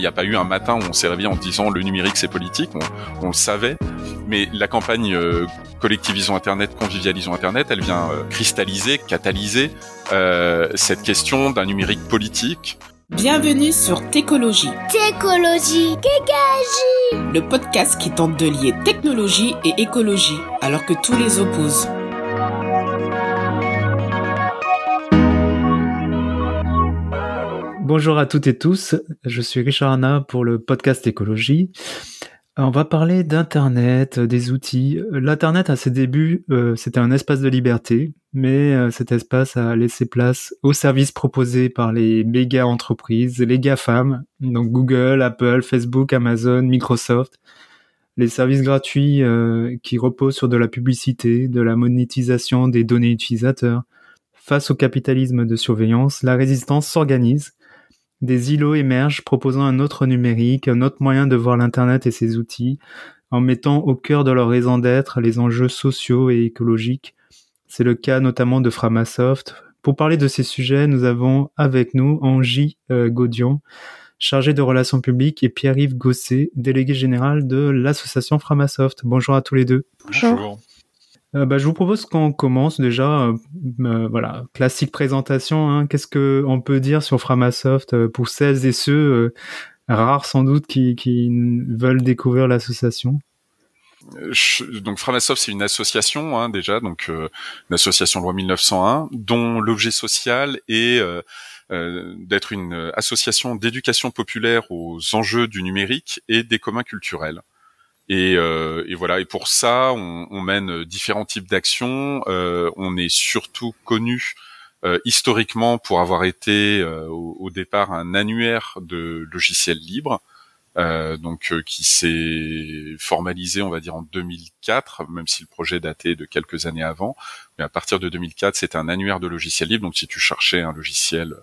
Il n'y a pas eu un matin où on s'est réveillé en disant le numérique c'est politique, on, le savait, mais la campagne euh, collectivisons Internet, convivialisons Internet, elle vient euh, cristalliser, catalyser euh, cette question d'un numérique politique. Bienvenue sur Técologie. Técologie, Kékagie Le podcast qui tente de lier technologie et écologie, alors que tous les opposent. Bonjour à toutes et tous, je suis Richard Anna pour le podcast Écologie. On va parler d'Internet, des outils. L'Internet à ses débuts, euh, c'était un espace de liberté, mais euh, cet espace a laissé place aux services proposés par les méga entreprises, les GAFAM, donc Google, Apple, Facebook, Amazon, Microsoft. Les services gratuits euh, qui reposent sur de la publicité, de la monétisation des données utilisateurs. Face au capitalisme de surveillance, la résistance s'organise des îlots émergent proposant un autre numérique, un autre moyen de voir l'Internet et ses outils, en mettant au cœur de leur raison d'être les enjeux sociaux et écologiques. C'est le cas notamment de Framasoft. Pour parler de ces sujets, nous avons avec nous Angie euh, Gaudion, chargée de relations publiques, et Pierre-Yves Gosset, délégué général de l'association Framasoft. Bonjour à tous les deux. Bonjour. Euh, bah, je vous propose qu'on commence déjà. Euh, euh, voilà, classique présentation. Hein. Qu'est-ce que on peut dire sur Framasoft pour celles et ceux rares sans doute qui, qui veulent découvrir l'association? Donc Framasoft c'est une association hein, déjà donc une association loi 1901 dont l'objet social est d'être une association d'éducation populaire aux enjeux du numérique et des communs culturels. Et, euh, et, voilà. Et pour ça, on, on mène différents types d'actions. Euh, on est surtout connu euh, historiquement pour avoir été euh, au, au, départ un annuaire de logiciels libres, euh, donc euh, qui s'est formalisé, on va dire, en 2004, même si le projet datait de quelques années avant. Mais à partir de 2004, c'était un annuaire de logiciels libres. Donc si tu cherchais un logiciel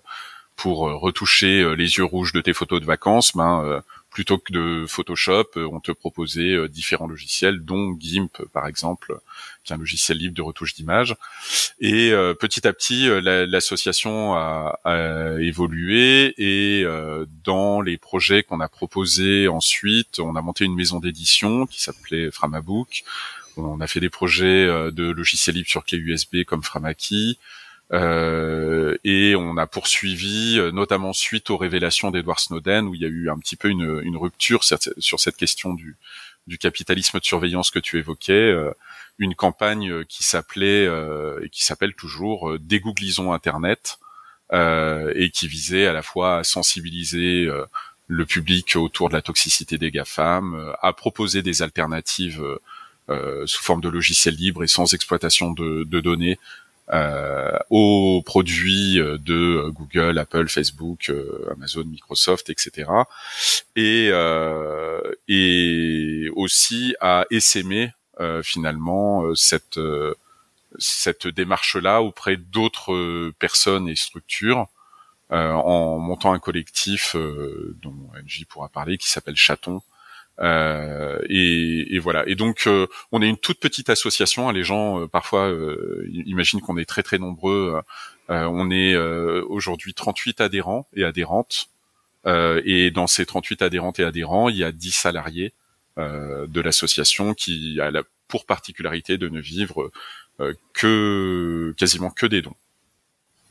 pour retoucher les yeux rouges de tes photos de vacances, ben plutôt que de Photoshop, euh, on te proposait euh, différents logiciels, dont GIMP par exemple, qui est un logiciel libre de retouche d'image. Et euh, petit à petit, l'association a, évolué et dans les projets qu'on a proposés ensuite, on a monté une maison d'édition qui s'appelait Framabook. On a fait des projets de logiciels libres sur clé USB comme Framaki. Euh, et on a poursuivi, euh, notamment suite aux révélations d'Edward Snowden, où il y a eu un petit peu une, rupture sur cette question du, capitalisme de surveillance que tu évoquais, euh, une campagne qui s'appelait et qui s'appelle toujours Dégooglisons Internet, et qui visait à la fois à sensibiliser le public autour de la toxicité des GAFAM, à proposer des alternatives sous forme de logiciels libres et sans exploitation de, données euh, aux produits euh, de euh, Google, Apple, Facebook, Amazon, Microsoft, etc. Et, et aussi à essaimer finalement cette cette démarche-là auprès d'autres personnes et structures en montant un collectif dont NJ pourra parler qui s'appelle Chaton, euh, et, voilà. Et donc, euh, on est une toute petite association. Les gens euh, parfois imaginent qu'on est très très nombreux. on est aujourd'hui 38 adhérents et adhérentes. et dans ces 38 adhérentes et adhérents, il y a 10 salariés de l'association qui a la pour particularité de ne vivre que quasiment que des dons.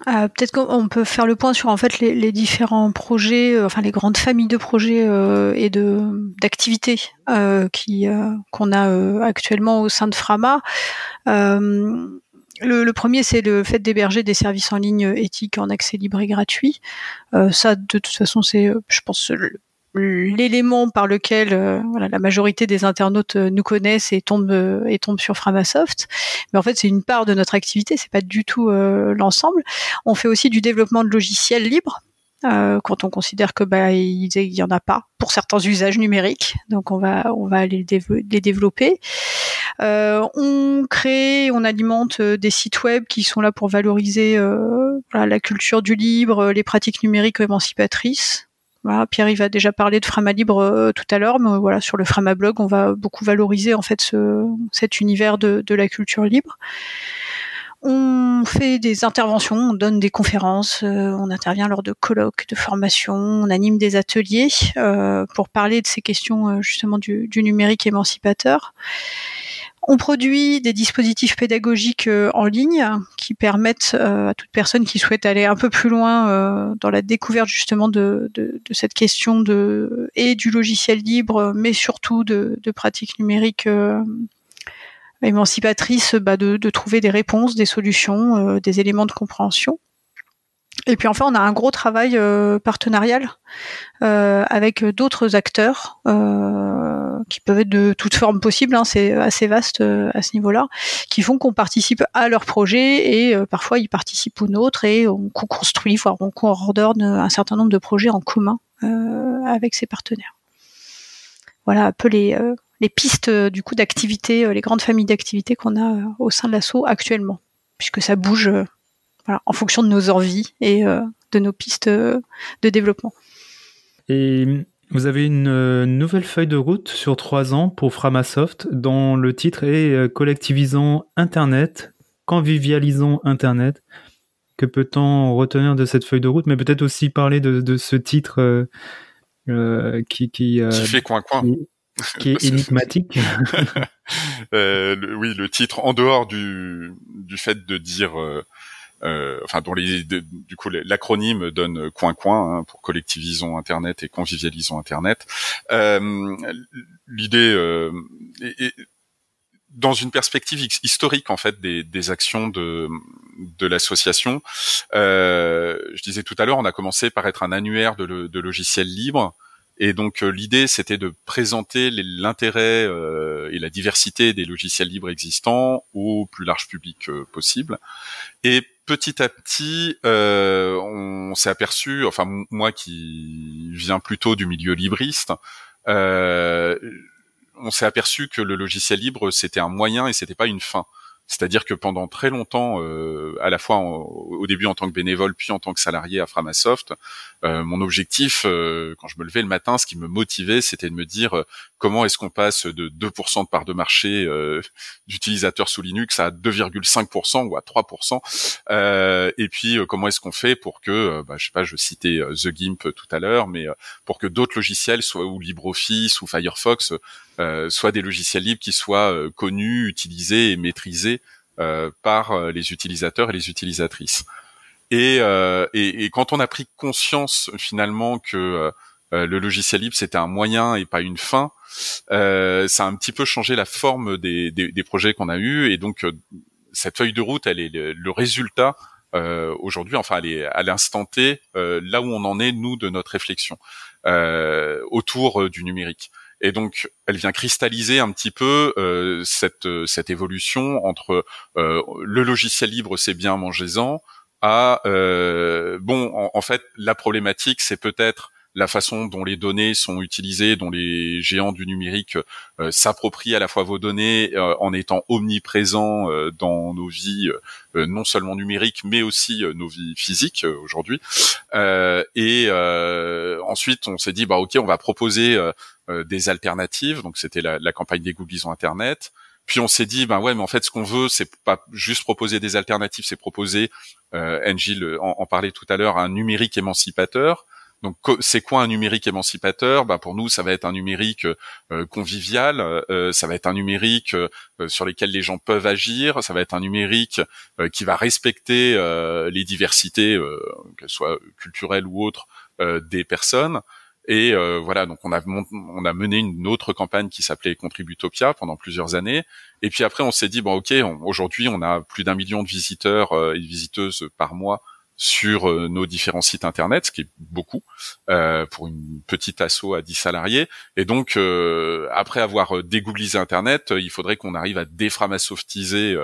Euh, peut-être qu'on peut faire le point sur en fait les, différents projets, euh, enfin les grandes familles de projets euh, et de d'activités qui qu'on a actuellement au sein de Frama. Le, premier, c'est le fait d'héberger des services en ligne éthiques en accès libre et gratuit. ça, de toute façon, c'est, je pense, l'élément par lequel euh, voilà, la majorité des internautes euh, nous connaissent et tombent euh, et tombent sur Framasoft. Mais en fait, c'est une part de notre activité, c'est pas du tout l'ensemble. On fait aussi du développement de logiciels libres. quand on considère que bah il, y en a pas pour certains usages numériques, donc on va on va aller les, développer. on crée, on alimente des sites web qui sont là pour valoriser la culture du libre, les pratiques numériques émancipatrices. Pierre, il va déjà parler de Frama Libre euh, tout à l'heure, mais voilà, sur le Frama Blog, on va beaucoup valoriser en fait cet univers de, la culture libre. On fait des interventions, on donne des conférences, on intervient lors de colloques, de formations, on anime des ateliers pour parler de ces questions justement du numérique émancipateur. On produit des dispositifs pédagogiques euh, en ligne qui permettent euh, à toute personne qui souhaite aller un peu plus loin euh, dans la découverte justement de, cette question de et du logiciel libre, mais surtout de, pratiques numériques émancipatrices, bah, de, trouver des réponses, des solutions, des éléments de compréhension. Et puis enfin, on a un gros travail partenarial avec d'autres acteurs qui peuvent être de toute forme possible, hein, c'est assez vaste euh, à ce niveau-là, qui font qu'on participe à leur projet et euh, parfois ils participent aux nôtres et on construit, voire on coordonne un certain nombre de projets en commun euh, avec ses partenaires. Voilà un peu les, les pistes du coup d'activités, les grandes familles d'activités qu'on a au sein de l'assaut actuellement, puisque ça bouge voilà, en fonction de nos envies et de nos pistes de développement. Et vous avez une euh, nouvelle feuille de route sur trois ans pour Framasoft dont le titre est euh, Collectivisons Internet, convivialisons Internet. Que peut-on retenir de cette feuille de route Mais peut-être aussi parler de, ce titre euh, qui, qui, fait coin-coin. Qui, est énigmatique. oui, le titre, en dehors du, du fait de dire euh, enfin dont les du coup l'acronyme donne coin coin hein, pour collectivisons internet et convivialisons internet euh, l'idée euh, est, dans une perspective historique en fait des, des actions de de l'association euh, je disais tout à l'heure on a commencé par être un annuaire de, de logiciels libres et donc euh, l'idée, c'était de présenter l'intérêt euh, et la diversité des logiciels libres existants au plus large public possible. Et petit à petit, on s'est aperçu, enfin moi qui viens plutôt du milieu libriste, on s'est aperçu que le logiciel libre c'était un moyen et c'était pas une fin. C'est-à-dire que pendant très longtemps, euh, à la fois au début en tant que bénévole, puis en tant que salarié à Framasoft, euh, mon objectif, euh, quand je me levais le matin, ce qui me motivait, c'était de me dire comment est-ce qu'on passe de 2% de part de marché d'utilisateurs sous Linux à 2,5% ou à 3%, et puis comment est-ce qu'on fait pour que, bah, je sais pas, je citais The Gimp tout à l'heure, mais pour que d'autres logiciels, soit ou LibreOffice ou Firefox, euh, soit des logiciels libres qui soient euh, connus, utilisés et maîtrisés euh, par les utilisateurs et les utilisatrices. Et, quand on a pris conscience finalement que le logiciel libre c'était un moyen et pas une fin, ça a un petit peu changé la forme des, des, des projets qu'on a eus et donc cette feuille de route elle est le, résultat euh, aujourd'hui, enfin, elle est à l'instant T euh, là où on en est nous de notre réflexion euh, autour du numérique. Et donc, elle vient cristalliser un petit peu euh, cette, euh, cette évolution entre euh, le logiciel libre, c'est bien, mangez-en, à bon, en, en, fait, la problématique, c'est peut-être la façon dont les données sont utilisées, dont les géants du numérique euh, s'approprient à la fois vos données euh, en étant omniprésents euh, dans nos vies, non seulement numériques, mais aussi nos vies physiques aujourd'hui. et ensuite, on s'est dit, bah ok, on va proposer des alternatives. Donc c'était la, campagne des Googlisons Internet. Puis on s'est dit, ben ouais, mais en fait, ce qu'on veut, c'est pas juste proposer des alternatives, c'est proposer, euh, Angie en, en, parlait tout à l'heure, un numérique émancipateur. Donc c'est quoi un numérique émancipateur? Bah, Pour nous, ça va être un numérique euh, convivial, euh, ça va être un numérique euh, sur lequel les gens peuvent agir, ça va être un numérique qui va respecter les diversités, qu'elles soient culturelles ou autres, des personnes. Et voilà, donc on a on a mené une autre campagne qui s'appelait Contributopia pendant plusieurs années. Et puis après, on s'est dit bon, ok, aujourd'hui on a plus d'un million de visiteurs et de visiteuses par mois sur euh, nos différents sites internet, ce qui est beaucoup euh, pour une petite asso à 10 salariés. Et donc, euh, après avoir dégooglisé Internet, il faudrait qu'on arrive à déframasoftiser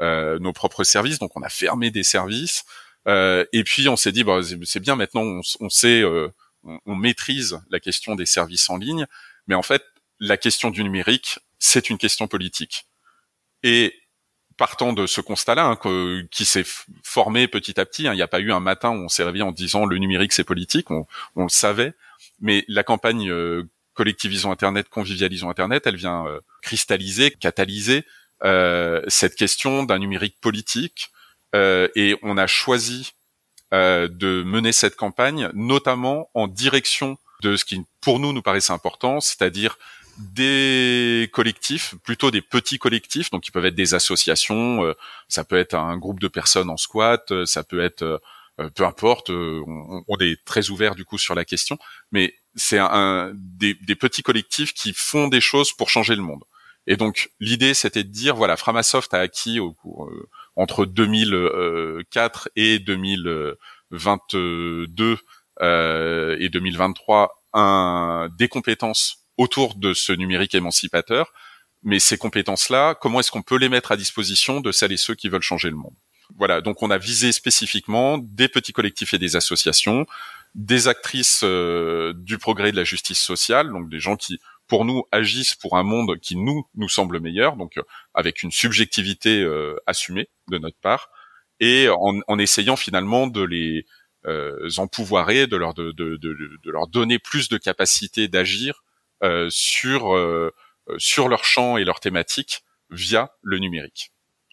nos propres services. Donc, on a fermé des services. et puis, on s'est dit, bah, c'est bien maintenant, on, sait, on, maîtrise la question des services en ligne. Mais en fait, la question du numérique, c'est une question politique. Partant de ce constat-là, hein, qui s'est formé petit à petit, hein, il n'y a pas eu un matin où on s'est réveillé en disant le numérique c'est politique, on, le savait, mais la campagne euh, collectivisons Internet, convivialisons Internet, elle vient euh, cristalliser, catalyser euh, cette question d'un numérique politique. Et on a choisi de mener cette campagne, notamment en direction de ce qui pour nous nous paraissait important, c'est-à-dire des collectifs, plutôt des petits collectifs, donc qui peuvent être des associations, euh, ça peut être un groupe de personnes en squat, euh, ça peut être euh, peu importe, on, on, est très ouvert du coup sur la question, mais c'est un, des, des, petits collectifs qui font des choses pour changer le monde. Et donc l'idée c'était de dire voilà, Framasoft a acquis au, entre 2004 et 2022 et 2023 un, des compétences autour de ce numérique émancipateur. Mais ces compétences-là, comment est-ce qu'on peut les mettre à disposition de celles et ceux qui veulent changer le monde? Voilà, donc on a visé spécifiquement des petits collectifs et des associations, des actrices euh, du progrès de la justice sociale, donc des gens qui, pour nous, agissent pour un monde qui nous nous semble meilleur, donc euh, avec une subjectivité euh, assumée de notre part, et en, en essayant finalement de les empouvoirer, de leur de, de, de, de leur donner plus de capacité d'agir euh, sur euh, sur leur champ et leur thématique via le numérique.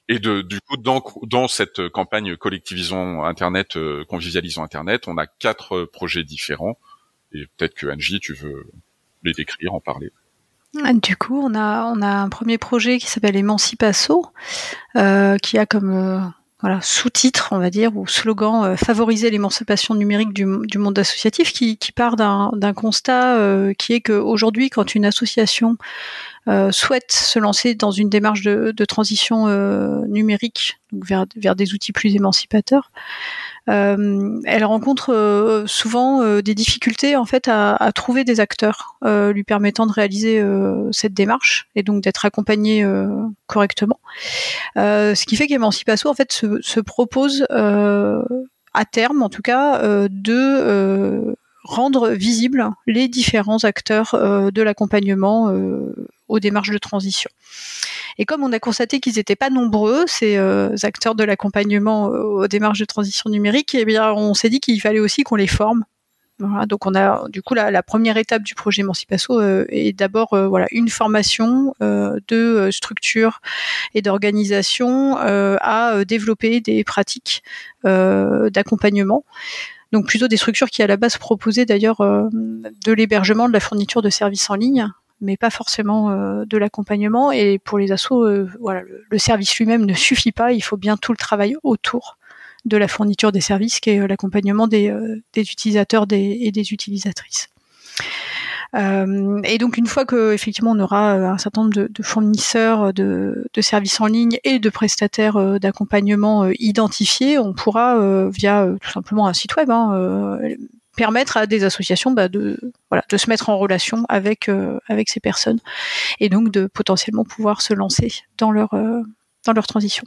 Et de, du coup, dans, dans cette campagne collectivisons Internet, euh, convivialisons Internet, on a quatre projets différents. Et peut-être que Angie, tu veux les décrire, en parler. Du coup, on a, on a un premier projet qui s'appelle Emancipasso, euh, qui a comme voilà, sous-titre, on va dire, ou slogan euh, favoriser l'émancipation numérique du, monde associatif, qui, part d'un constat euh, qui est qu'aujourd'hui, quand une association euh, souhaite se lancer dans une démarche de, transition numérique donc vers des outils plus émancipateurs, euh, elle rencontre euh, souvent euh, des difficultés en fait à, trouver des acteurs lui permettant de réaliser cette démarche et donc d'être accompagnée correctement. ce qui fait qu'Emancipasso en fait se, se propose à terme en tout cas de rendre visibles les différents acteurs de l'accompagnement aux démarches de transition. Et comme on a constaté qu'ils n'étaient pas nombreux, ces euh, acteurs de l'accompagnement euh, aux démarches de transition numérique, eh bien, on s'est dit qu'il fallait aussi qu'on les forme. Voilà, donc on a du coup la, la première étape du projet Emancipasso euh, est d'abord euh, voilà une formation de structure et d'organisation à développer des pratiques d'accompagnement. Donc plutôt des structures qui à la base proposaient d'ailleurs de l'hébergement, de la fourniture de services en ligne, mais pas forcément euh, de l'accompagnement. Et pour les assos, euh, voilà, le, service lui-même ne suffit pas. Il faut bien tout le travail autour de la fourniture des services, qui est euh, l'accompagnement des, utilisateurs et des utilisatrices. Et donc une fois que effectivement on aura un certain nombre de, fournisseurs de, de, services en ligne et de prestataires d'accompagnement identifiés, on pourra via tout simplement un site web hein, permettre à des associations bah, de se mettre en relation avec euh, avec ces personnes et donc de potentiellement pouvoir se lancer dans leur euh, dans leur transition.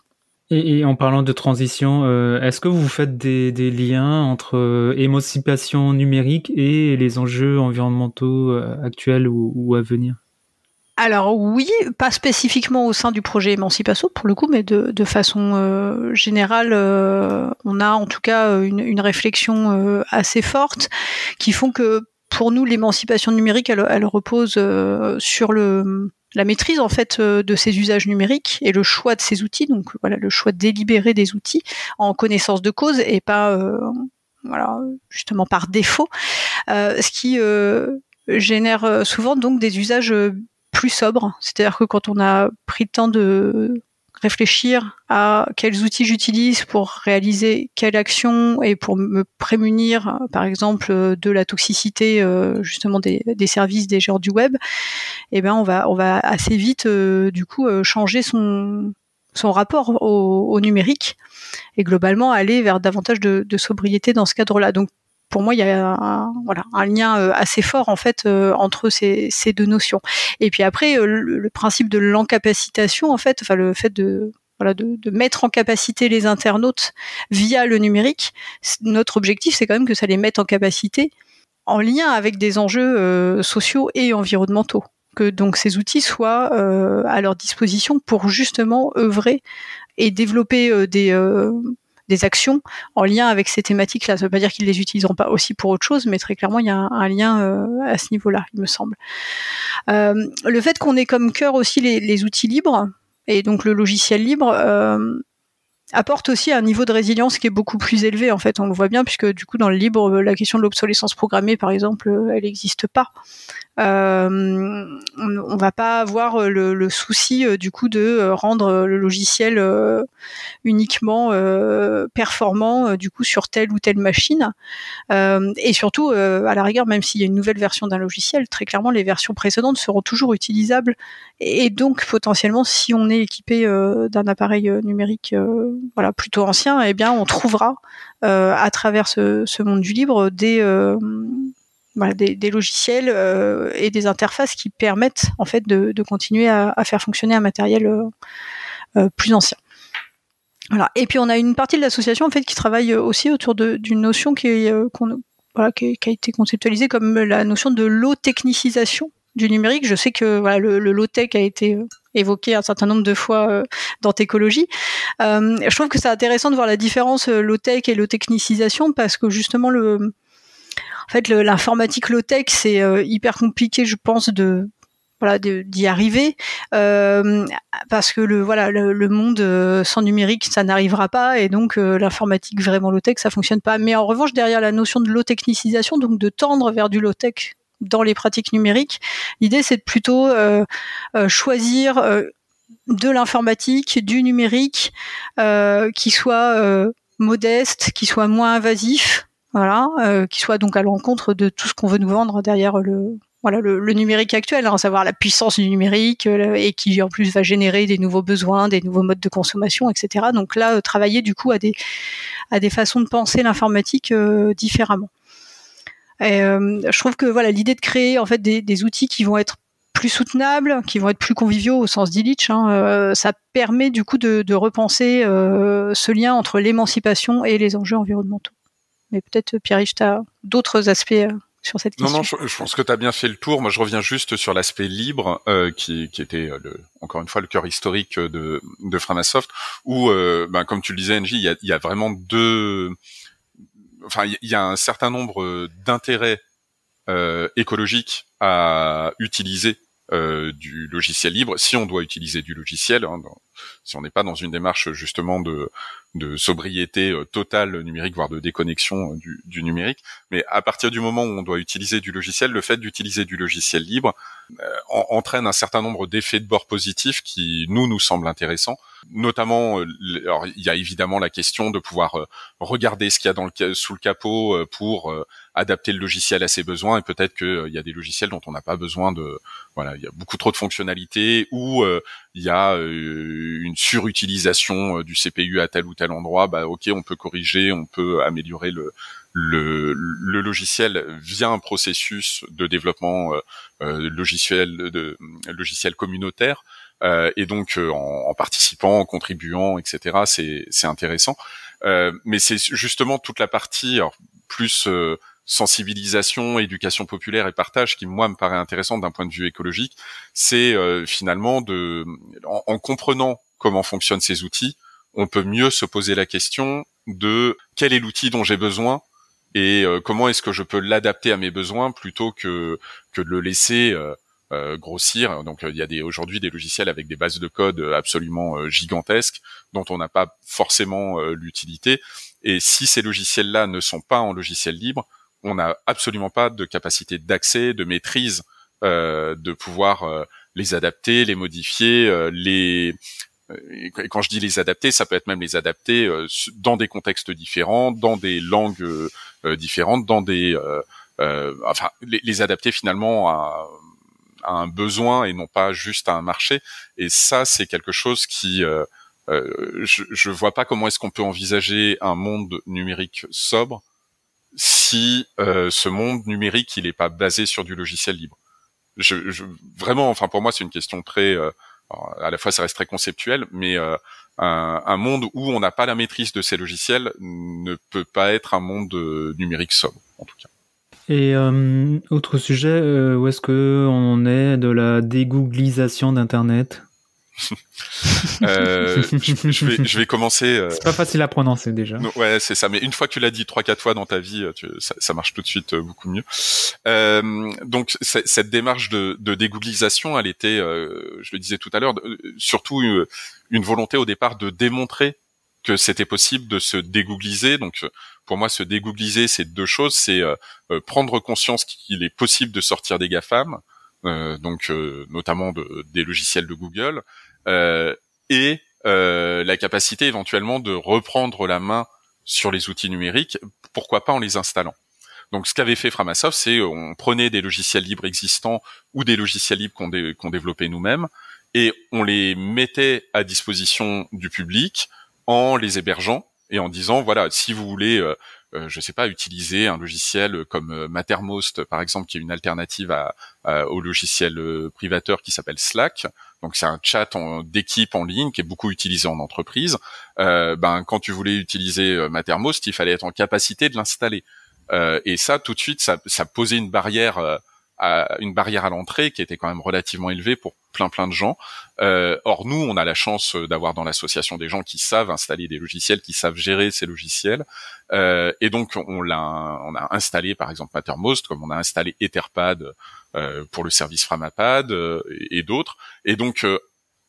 Et, en parlant de transition, euh, est-ce que vous faites des, liens entre émancipation numérique et les enjeux environnementaux actuels ou à venir? Alors oui, pas spécifiquement au sein du projet Emancipasso pour le coup, mais de, façon euh, générale, euh, on a en tout cas une, une réflexion euh, assez forte qui font que pour nous l'émancipation numérique, elle, repose sur la maîtrise en fait de ces usages numériques et le choix de ces outils. Donc voilà, le choix délibéré des outils en connaissance de cause et pas justement par défaut, ce qui génère souvent donc des usages plus sobre. C'est-à-dire que quand on a pris le temps de réfléchir à quels outils j'utilise pour réaliser quelle action et pour me prémunir, par exemple, de la toxicité euh, justement des, services des géants du web, eh ben on va on va assez vite euh, du coup euh, changer son son rapport au, numérique et globalement aller vers davantage de, sobriété dans ce cadre-là. Pour moi, il y a un, voilà, un lien euh, assez fort en fait euh, entre ces, ces, deux notions. Et puis après, euh, le, principe de l'encapacitation, en fait, enfin le fait de voilà, de, de, mettre en capacité les internautes via le numérique. Notre objectif, c'est quand même que ça les mette en capacité en lien avec des enjeux sociaux et environnementaux. Que donc ces outils soient à leur disposition pour justement œuvrer et développer des, des actions en lien avec ces thématiques-là. Ça ne veut pas dire qu'ils les utiliseront pas aussi pour autre chose, mais très clairement, il y a un, lien euh, à ce niveau-là, il me semble. Euh, le fait qu'on ait comme cœur aussi les, outils libres, et donc le logiciel libre, euh, apporte aussi un niveau de résilience qui est beaucoup plus élevé en fait on le voit bien puisque du coup dans le libre la question de l'obsolescence programmée par exemple elle n'existe pas. Euh, on, on, va pas avoir le, le souci euh, du coup de euh, rendre le logiciel uniquement performant du coup sur telle ou telle machine. Et surtout à la rigueur même s'il y a une nouvelle version d'un logiciel très clairement les versions précédentes seront toujours utilisables. Et donc potentiellement si on est équipé d'un appareil numérique voilà plutôt ancien eh bien on trouvera à travers ce, monde du libre des des, logiciels euh, et des interfaces qui permettent en fait de, continuer à, faire fonctionner un matériel euh, euh, plus ancien. Voilà. Et puis on a une partie de l'association en fait qui travaille aussi autour d'une notion qui, a été conceptualisée comme la notion de low technicisation du numérique. Je sais que le, le low tech a été évoqué un certain nombre de fois euh, dans Técologie. Euh, je trouve que c'est intéressant de voir la différence low tech et low technicisation parce que justement le en fait, l'informatique low-tech, c'est euh, hyper compliqué, je pense, de voilà d'y arriver. Euh, parce que le voilà le, monde euh, sans numérique ça n'arrivera pas et donc l'informatique vraiment low tech ça fonctionne pas. Mais en revanche derrière la notion de low technicisation donc de tendre vers du low tech dans les pratiques numériques l'idée c'est de plutôt choisir de l'informatique du numérique qui soit modeste qui soit moins invasif euh, qui soit donc à l'encontre de tout ce qu'on veut nous vendre derrière le numérique actuel, hein, à savoir la puissance du numérique euh, et qui en plus va générer des nouveaux besoins, des nouveaux modes de consommation, etc. Donc là, euh, travailler du coup à des à façons de penser l'informatique différemment. Je trouve que voilà l'idée de créer en fait des, outils qui vont être plus soutenables, qui vont être plus conviviaux au sens d'Illich, hein, ça permet du coup de, de repenser ce lien entre l'émancipation et les enjeux environnementaux. Mais peut-être, Pierre, tu as d'autres aspects euh, sur cette question. Non, non, je, pense que tu as bien fait le tour. Moi, je reviens juste sur l'aspect libre, euh, qui, qui, était, euh, le, encore une fois, le cœur historique de, de Framasoft, où, euh, ben, comme tu le disais, Angie, il y a, y a, vraiment deux... Enfin, il y a un certain nombre d'intérêts euh, écologiques à utiliser euh, du logiciel libre, si on doit utiliser du logiciel, hein, si on n'est pas dans une démarche justement de, de sobriété euh, totale numérique, voire de déconnexion euh, du, du, numérique. Mais à partir du moment où on doit utiliser du logiciel, le fait d'utiliser du logiciel libre entraîne un certain nombre d'effets de bord positifs qui nous nous semblent intéressants. Notamment, alors, il y a évidemment la question de pouvoir regarder ce qu'il y a dans le, sous le capot pour adapter le logiciel à ses besoins et peut-être qu'il euh, y a des logiciels dont on n'a pas besoin de voilà il y a beaucoup trop de fonctionnalités ou euh, il y a euh, une surutilisation du CPU à tel ou tel endroit bah ok on peut corriger on peut améliorer le le, le logiciel via un processus de développement logiciel de logiciel communautaire et donc en, en, participant, en contribuant, etc. C'est c'est intéressant. mais c'est justement toute la partie alors, plus sensibilisation, éducation populaire et partage qui moi me paraît intéressant d'un point de vue écologique, c'est euh, finalement de en, comprenant comment fonctionnent ces outils, on peut mieux se poser la question de quel est l'outil dont j'ai besoin et euh, comment est-ce que je peux l'adapter à mes besoins plutôt que que de le laisser euh, grossir. Donc il y a des aujourd'hui des logiciels avec des bases de code absolument gigantesques dont on n'a pas forcément l'utilité. Et si ces logiciels-là ne sont pas en logiciel libre, on n'a absolument pas de capacité d'accès, de maîtrise, euh, de pouvoir euh, les adapter, les modifier, euh, les et quand je dis les adapter, ça peut être même les adapter dans des contextes différents, dans des langues différentes, dans des enfin les, adapter finalement à, un besoin et non pas juste à un marché. Et ça, c'est quelque chose qui je, je vois pas comment est-ce qu'on peut envisager un monde numérique sobre si euh, ce monde numérique il n'est pas basé sur du logiciel libre. Je, je, vraiment, enfin pour moi c'est une question très, euh, à la fois ça reste très conceptuel, mais euh, un, un, monde où on n'a pas la maîtrise de ces logiciels ne peut pas être un monde euh, numérique sobre en tout cas. Et euh, autre sujet, où est-ce que on est de la dégooglisation d'Internet? euh, je, vais, je vais commencer. Euh... C'est pas facile à prononcer déjà. Ouais, c'est ça. Mais une fois que tu l'as dit trois quatre fois dans ta vie, tu, ça, ça, marche tout de suite euh, beaucoup mieux. Euh, donc cette démarche de, de dégooglisation, elle était, euh, je le disais tout à l'heure, surtout une, une, volonté au départ de démontrer que c'était possible de se dégoogliser. Donc pour moi, se dégoogliser, c'est deux choses. C'est prendre conscience qu'il est possible de sortir des GAFAM, donc notamment de, des logiciels de Google, et la capacité éventuellement de reprendre la main sur les outils numériques, pourquoi pas en les installant. Donc ce qu'avait fait Framasoft, c'est euh, on prenait des logiciels libres existants ou des logiciels libres qu'on développait nous-mêmes et on les mettait à disposition du public en les hébergeant et en disant voilà si vous voulez euh, euh je sais pas utiliser un logiciel comme euh, Mattermost par exemple qui est une alternative à, au logiciel privateur qui s'appelle Slack. Donc c'est un chat d'équipe en ligne qui est beaucoup utilisé en entreprise. Euh, ben quand tu voulais utiliser Mattermost il fallait être en capacité de l'installer. Euh, et ça, tout de suite, ça, ça posait une barrière, euh, à, une barrière à l'entrée qui était quand même relativement élevée pour plein plein de gens. Euh, or nous, on a la chance d'avoir dans l'association des gens qui savent installer des logiciels, qui savent gérer ces logiciels, euh, et donc on l'a, on a installé par exemple Mattermost, comme on a installé Etherpad euh, pour le service Framapad et, et d'autres. Et donc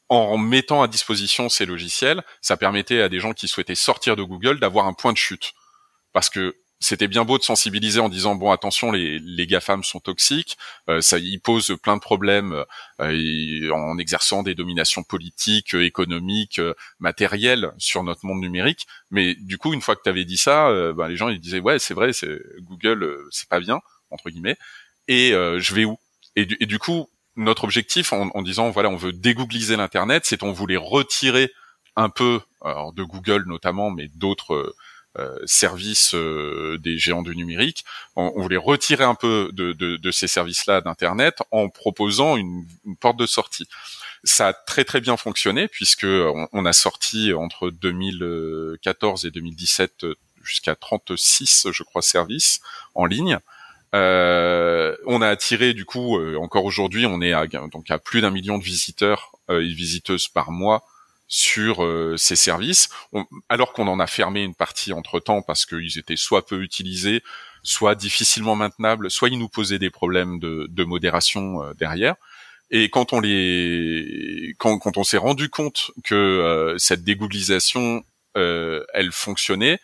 en mettant à disposition ces logiciels, ça permettait à des gens qui souhaitaient sortir de Google d'avoir un point de chute, parce que c'était bien beau de sensibiliser en disant bon attention les, les GAFAM sont toxiques, euh, ça y pose plein de problèmes euh, en exerçant des dominations politiques, économiques, matérielles sur notre monde numérique. Mais du coup une fois que tu avais dit ça, euh, ben, les gens ils disaient ouais c'est vrai c'est Google c'est pas bien entre guillemets. Et je vais où? Et du, et du, coup notre objectif en, en disant voilà on veut dégoogliser l'internet, c'est on voulait retirer un peu alors de Google notamment mais d'autres euh, services euh, des géants du numérique. On, voulait retirer un peu de, ces services-là d'Internet en proposant une, une, porte de sortie. Ça a très très bien fonctionné puisque on, on a sorti entre 2014 et 2017 jusqu'à 36, je crois, services en ligne. Euh, on a attiré du coup encore aujourd'hui, on est à, donc à plus d'un million de visiteurs et visiteuses par mois sur euh, ces services, alors qu'on en a fermé une partie entre temps parce qu'ils étaient soit peu utilisés, soit difficilement maintenables, soit ils nous posaient des problèmes de, de modération euh, derrière. Et quand on les, quand, quand on s'est rendu compte que euh, cette dégooglisation, elle fonctionnait,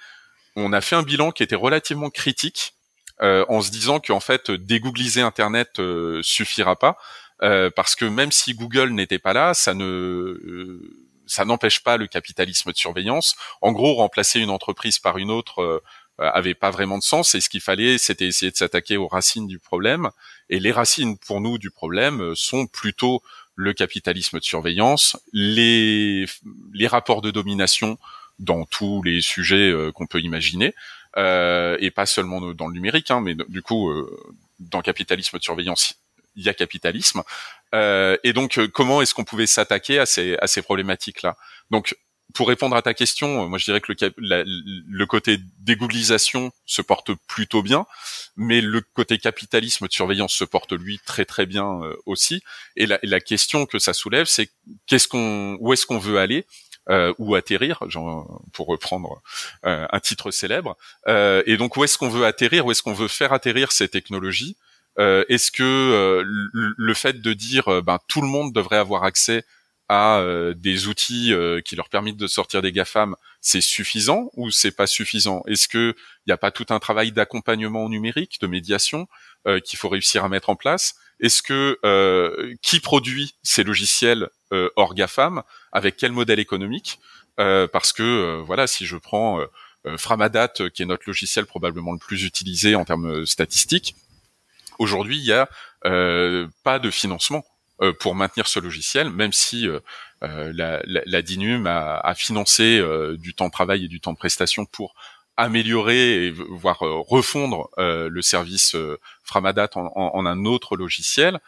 on a fait un bilan qui était relativement critique, en se disant qu'en fait dégoogliser Internet suffira pas, parce que même si Google n'était pas là, ça ne ça n'empêche pas le capitalisme de surveillance. En gros, remplacer une entreprise par une autre euh, avait pas vraiment de sens et ce qu'il fallait c'était essayer de s'attaquer aux racines du problème et les racines pour nous du problème euh, sont plutôt le capitalisme de surveillance, les les rapports de domination dans tous les sujets euh, qu'on peut imaginer euh, et pas seulement dans le numérique hein, mais du coup dans capitalisme de surveillance il y a capitalisme. Euh, et donc, euh, comment est-ce qu'on pouvait s'attaquer à ces, à ces problématiques-là? Donc, pour répondre à ta question, euh, moi je dirais que le, le côté dégooglisation se porte plutôt bien, mais le côté capitalisme de surveillance se porte lui très très bien aussi. Et la, la, question que ça soulève, c'est qu'est-ce qu'on, où est-ce qu'on veut aller euh, ou atterrir, genre, pour reprendre euh, un titre célèbre. Euh, et donc où est-ce qu'on veut atterrir, où est-ce qu'on veut faire atterrir ces technologies euh, est-ce que euh, le fait de dire euh, ben tout le monde devrait avoir accès à des outils qui leur permettent de sortir des GAFAM, c'est suffisant ou c'est pas suffisant? Est-ce que il n'y a pas tout un travail d'accompagnement numérique, de médiation qu'il faut réussir à mettre en place? Est-ce que qui produit ces logiciels hors GAFAM? Avec quel modèle économique? Parce que voilà, si je prends Framadat, qui est notre logiciel probablement le plus utilisé en termes statistiques, Aujourd'hui, il y a euh, pas de financement euh, pour maintenir ce logiciel, même si euh, la, la, la, DINUM a, a financé du temps de travail et du temps de prestation pour améliorer et voire refondre le service Framadat en, en, un autre logiciel.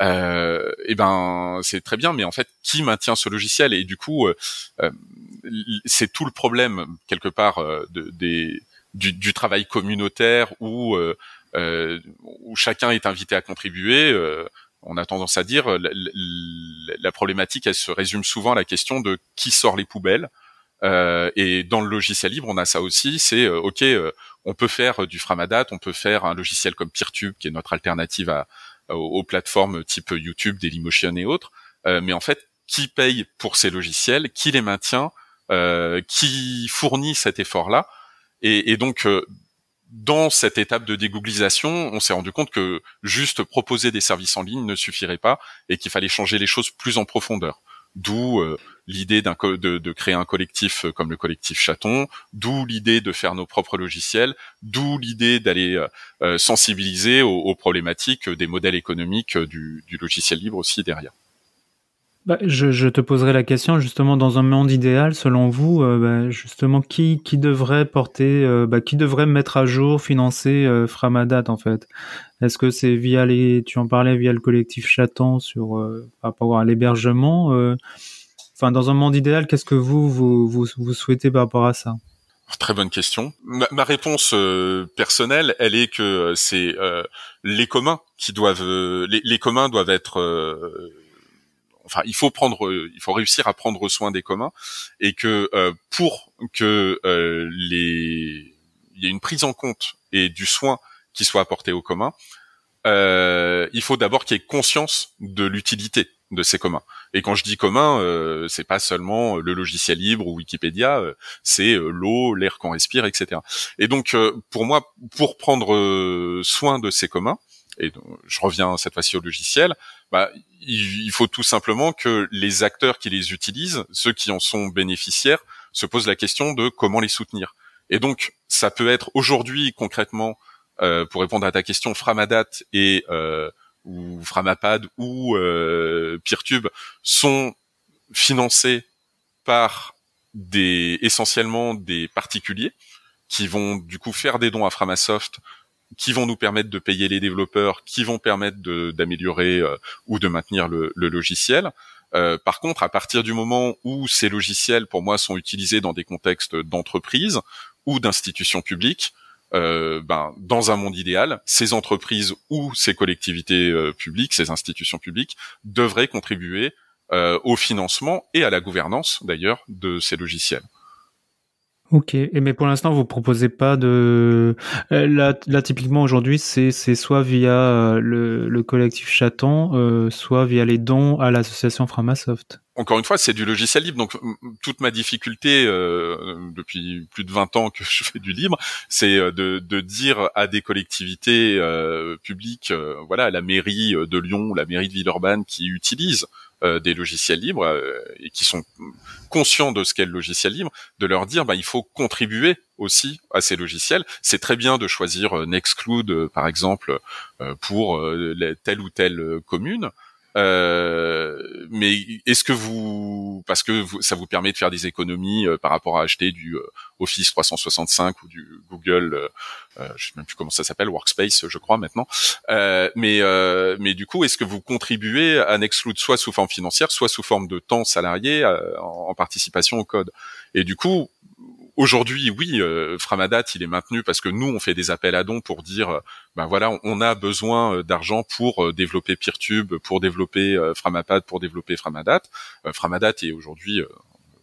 Euh, et ben c'est très bien, mais en fait, qui maintient ce logiciel? Et du coup, euh, c'est tout le problème quelque part de, du, du, travail communautaire où euh, où chacun est invité à contribuer. Euh, on a tendance à dire la, la, problématique, elle se résume souvent à la question de qui sort les poubelles. Euh, et dans le logiciel libre, on a ça aussi. C'est ok, on peut faire du Framadat, on peut faire un logiciel comme Peertube, qui est notre alternative à, aux, plateformes type YouTube, Dailymotion et autres. mais en fait, qui paye pour ces logiciels Qui les maintient qui fournit cet effort-là? Et, et donc, dans cette étape de dégooglisation, on s'est rendu compte que juste proposer des services en ligne ne suffirait pas et qu'il fallait changer les choses plus en profondeur. D'où euh, l'idée de, créer un collectif euh, comme le collectif Chaton, d'où l'idée de faire nos propres logiciels, d'où l'idée d'aller euh, sensibiliser aux, problématiques des modèles économiques du logiciel libre aussi derrière. Bah, je, te poserai la question justement dans un monde idéal, selon vous, euh, bah, justement qui qui devrait porter, euh, bah, qui devrait mettre à jour, financer euh, Framadat en fait? Est-ce que c'est via les, tu en parlais via le collectif Chaton sur par rapport à l'hébergement Enfin, dans un monde idéal, qu'est-ce que vous vous, vous souhaitez par rapport à ça? Très bonne question. Ma, réponse personnelle, elle est que c'est les communs qui doivent, les communs doivent être enfin, il faut prendre, il faut réussir à prendre soin des communs et que euh, pour que euh, les, il y ait une prise en compte et du soin qui soit apporté aux communs, euh, il faut d'abord qu'il y ait conscience de l'utilité de ces communs. Et quand je dis commun, euh, c'est pas seulement le logiciel libre ou Wikipédia, c'est l'eau, l'air qu'on respire, etc. Et donc, pour moi, pour prendre soin de ces communs, et je reviens cette fois-ci au logiciel, bah, il, faut tout simplement que les acteurs qui les utilisent, ceux qui en sont bénéficiaires, se posent la question de comment les soutenir. Et donc, ça peut être aujourd'hui concrètement, euh, pour répondre à ta question, Framadat et euh, ou Framapad ou euh, Peertube sont financés par des essentiellement des particuliers qui vont du coup faire des dons à Framasoft qui vont nous permettre de payer les développeurs, qui vont permettre d'améliorer euh, ou de maintenir le, logiciel. Euh, par contre, à partir du moment où ces logiciels, pour moi, sont utilisés dans des contextes d'entreprise ou d'institutions publiques, euh, ben, dans un monde idéal, ces entreprises ou ces collectivités publiques, ces institutions publiques, devraient contribuer au financement et à la gouvernance, d'ailleurs, de ces logiciels. Ok, et mais pour l'instant vous proposez pas de euh, là, là typiquement aujourd'hui c'est soit via euh, le, le collectif Chaton, euh, soit via les dons à l'association Framasoft. Encore une fois, c'est du logiciel libre, donc toute ma difficulté euh, depuis plus de 20 ans que je fais du libre, c'est de, de dire à des collectivités publiques, voilà, la mairie de Lyon, la mairie de Villeurbanne qui utilisent euh, des logiciels libres euh, et qui sont conscients de ce qu'est le logiciel libre, de leur dire bah, il faut contribuer aussi à ces logiciels. C'est très bien de choisir euh, Nextcloud par exemple pour telle ou telle commune, euh, mais est-ce que vous, parce que ça vous permet de faire des économies euh, par rapport à acheter du euh, Office 365 ou du Google, je sais même plus comment ça s'appelle, Workspace, je crois maintenant. mais mais du coup, est-ce que vous contribuez à Nextcloud soit sous forme financière, soit sous forme de temps salarié en, en participation au code? Et du coup, Aujourd'hui, oui, euh, Framadat, il est maintenu parce que nous, on fait des appels à dons pour dire, euh, ben voilà, on, a besoin euh, d'argent pour développer PeerTube, pour développer Framapad, pour développer Framadat. Framadat est aujourd'hui,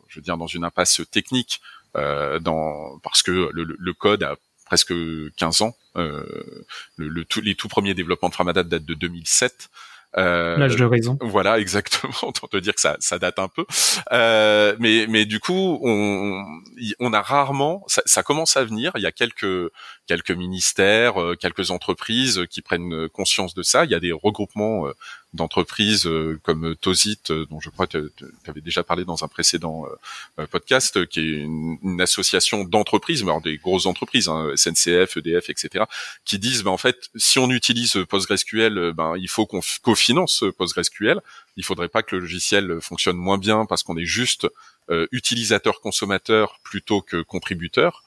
je veux dire, dans une impasse technique, dans parce que le, code a presque 15 ans. le, les tout premiers développements de Framadat datent de 2007. Euh, L'âge de raison. Voilà, exactement. Autant te dire que ça, ça date un peu. Euh, mais, mais du coup, on, on a rarement, ça, ça, commence à venir. Il y a quelques, quelques ministères, euh, quelques entreprises qui prennent conscience de ça. Il y a des regroupements euh, d'entreprises euh, comme Tosit, euh, dont je crois que tu avais déjà parlé dans un précédent euh, podcast, qui est une, association d'entreprises, mais alors des grosses entreprises, hein, SNCF, EDF, etc., qui disent, ben, en fait, si on utilise PostgreSQL, ben, il faut qu'on cofinance PostgreSQL. Il faudrait pas que le logiciel fonctionne moins bien parce qu'on est juste utilisateur-consommateur plutôt que contributeur.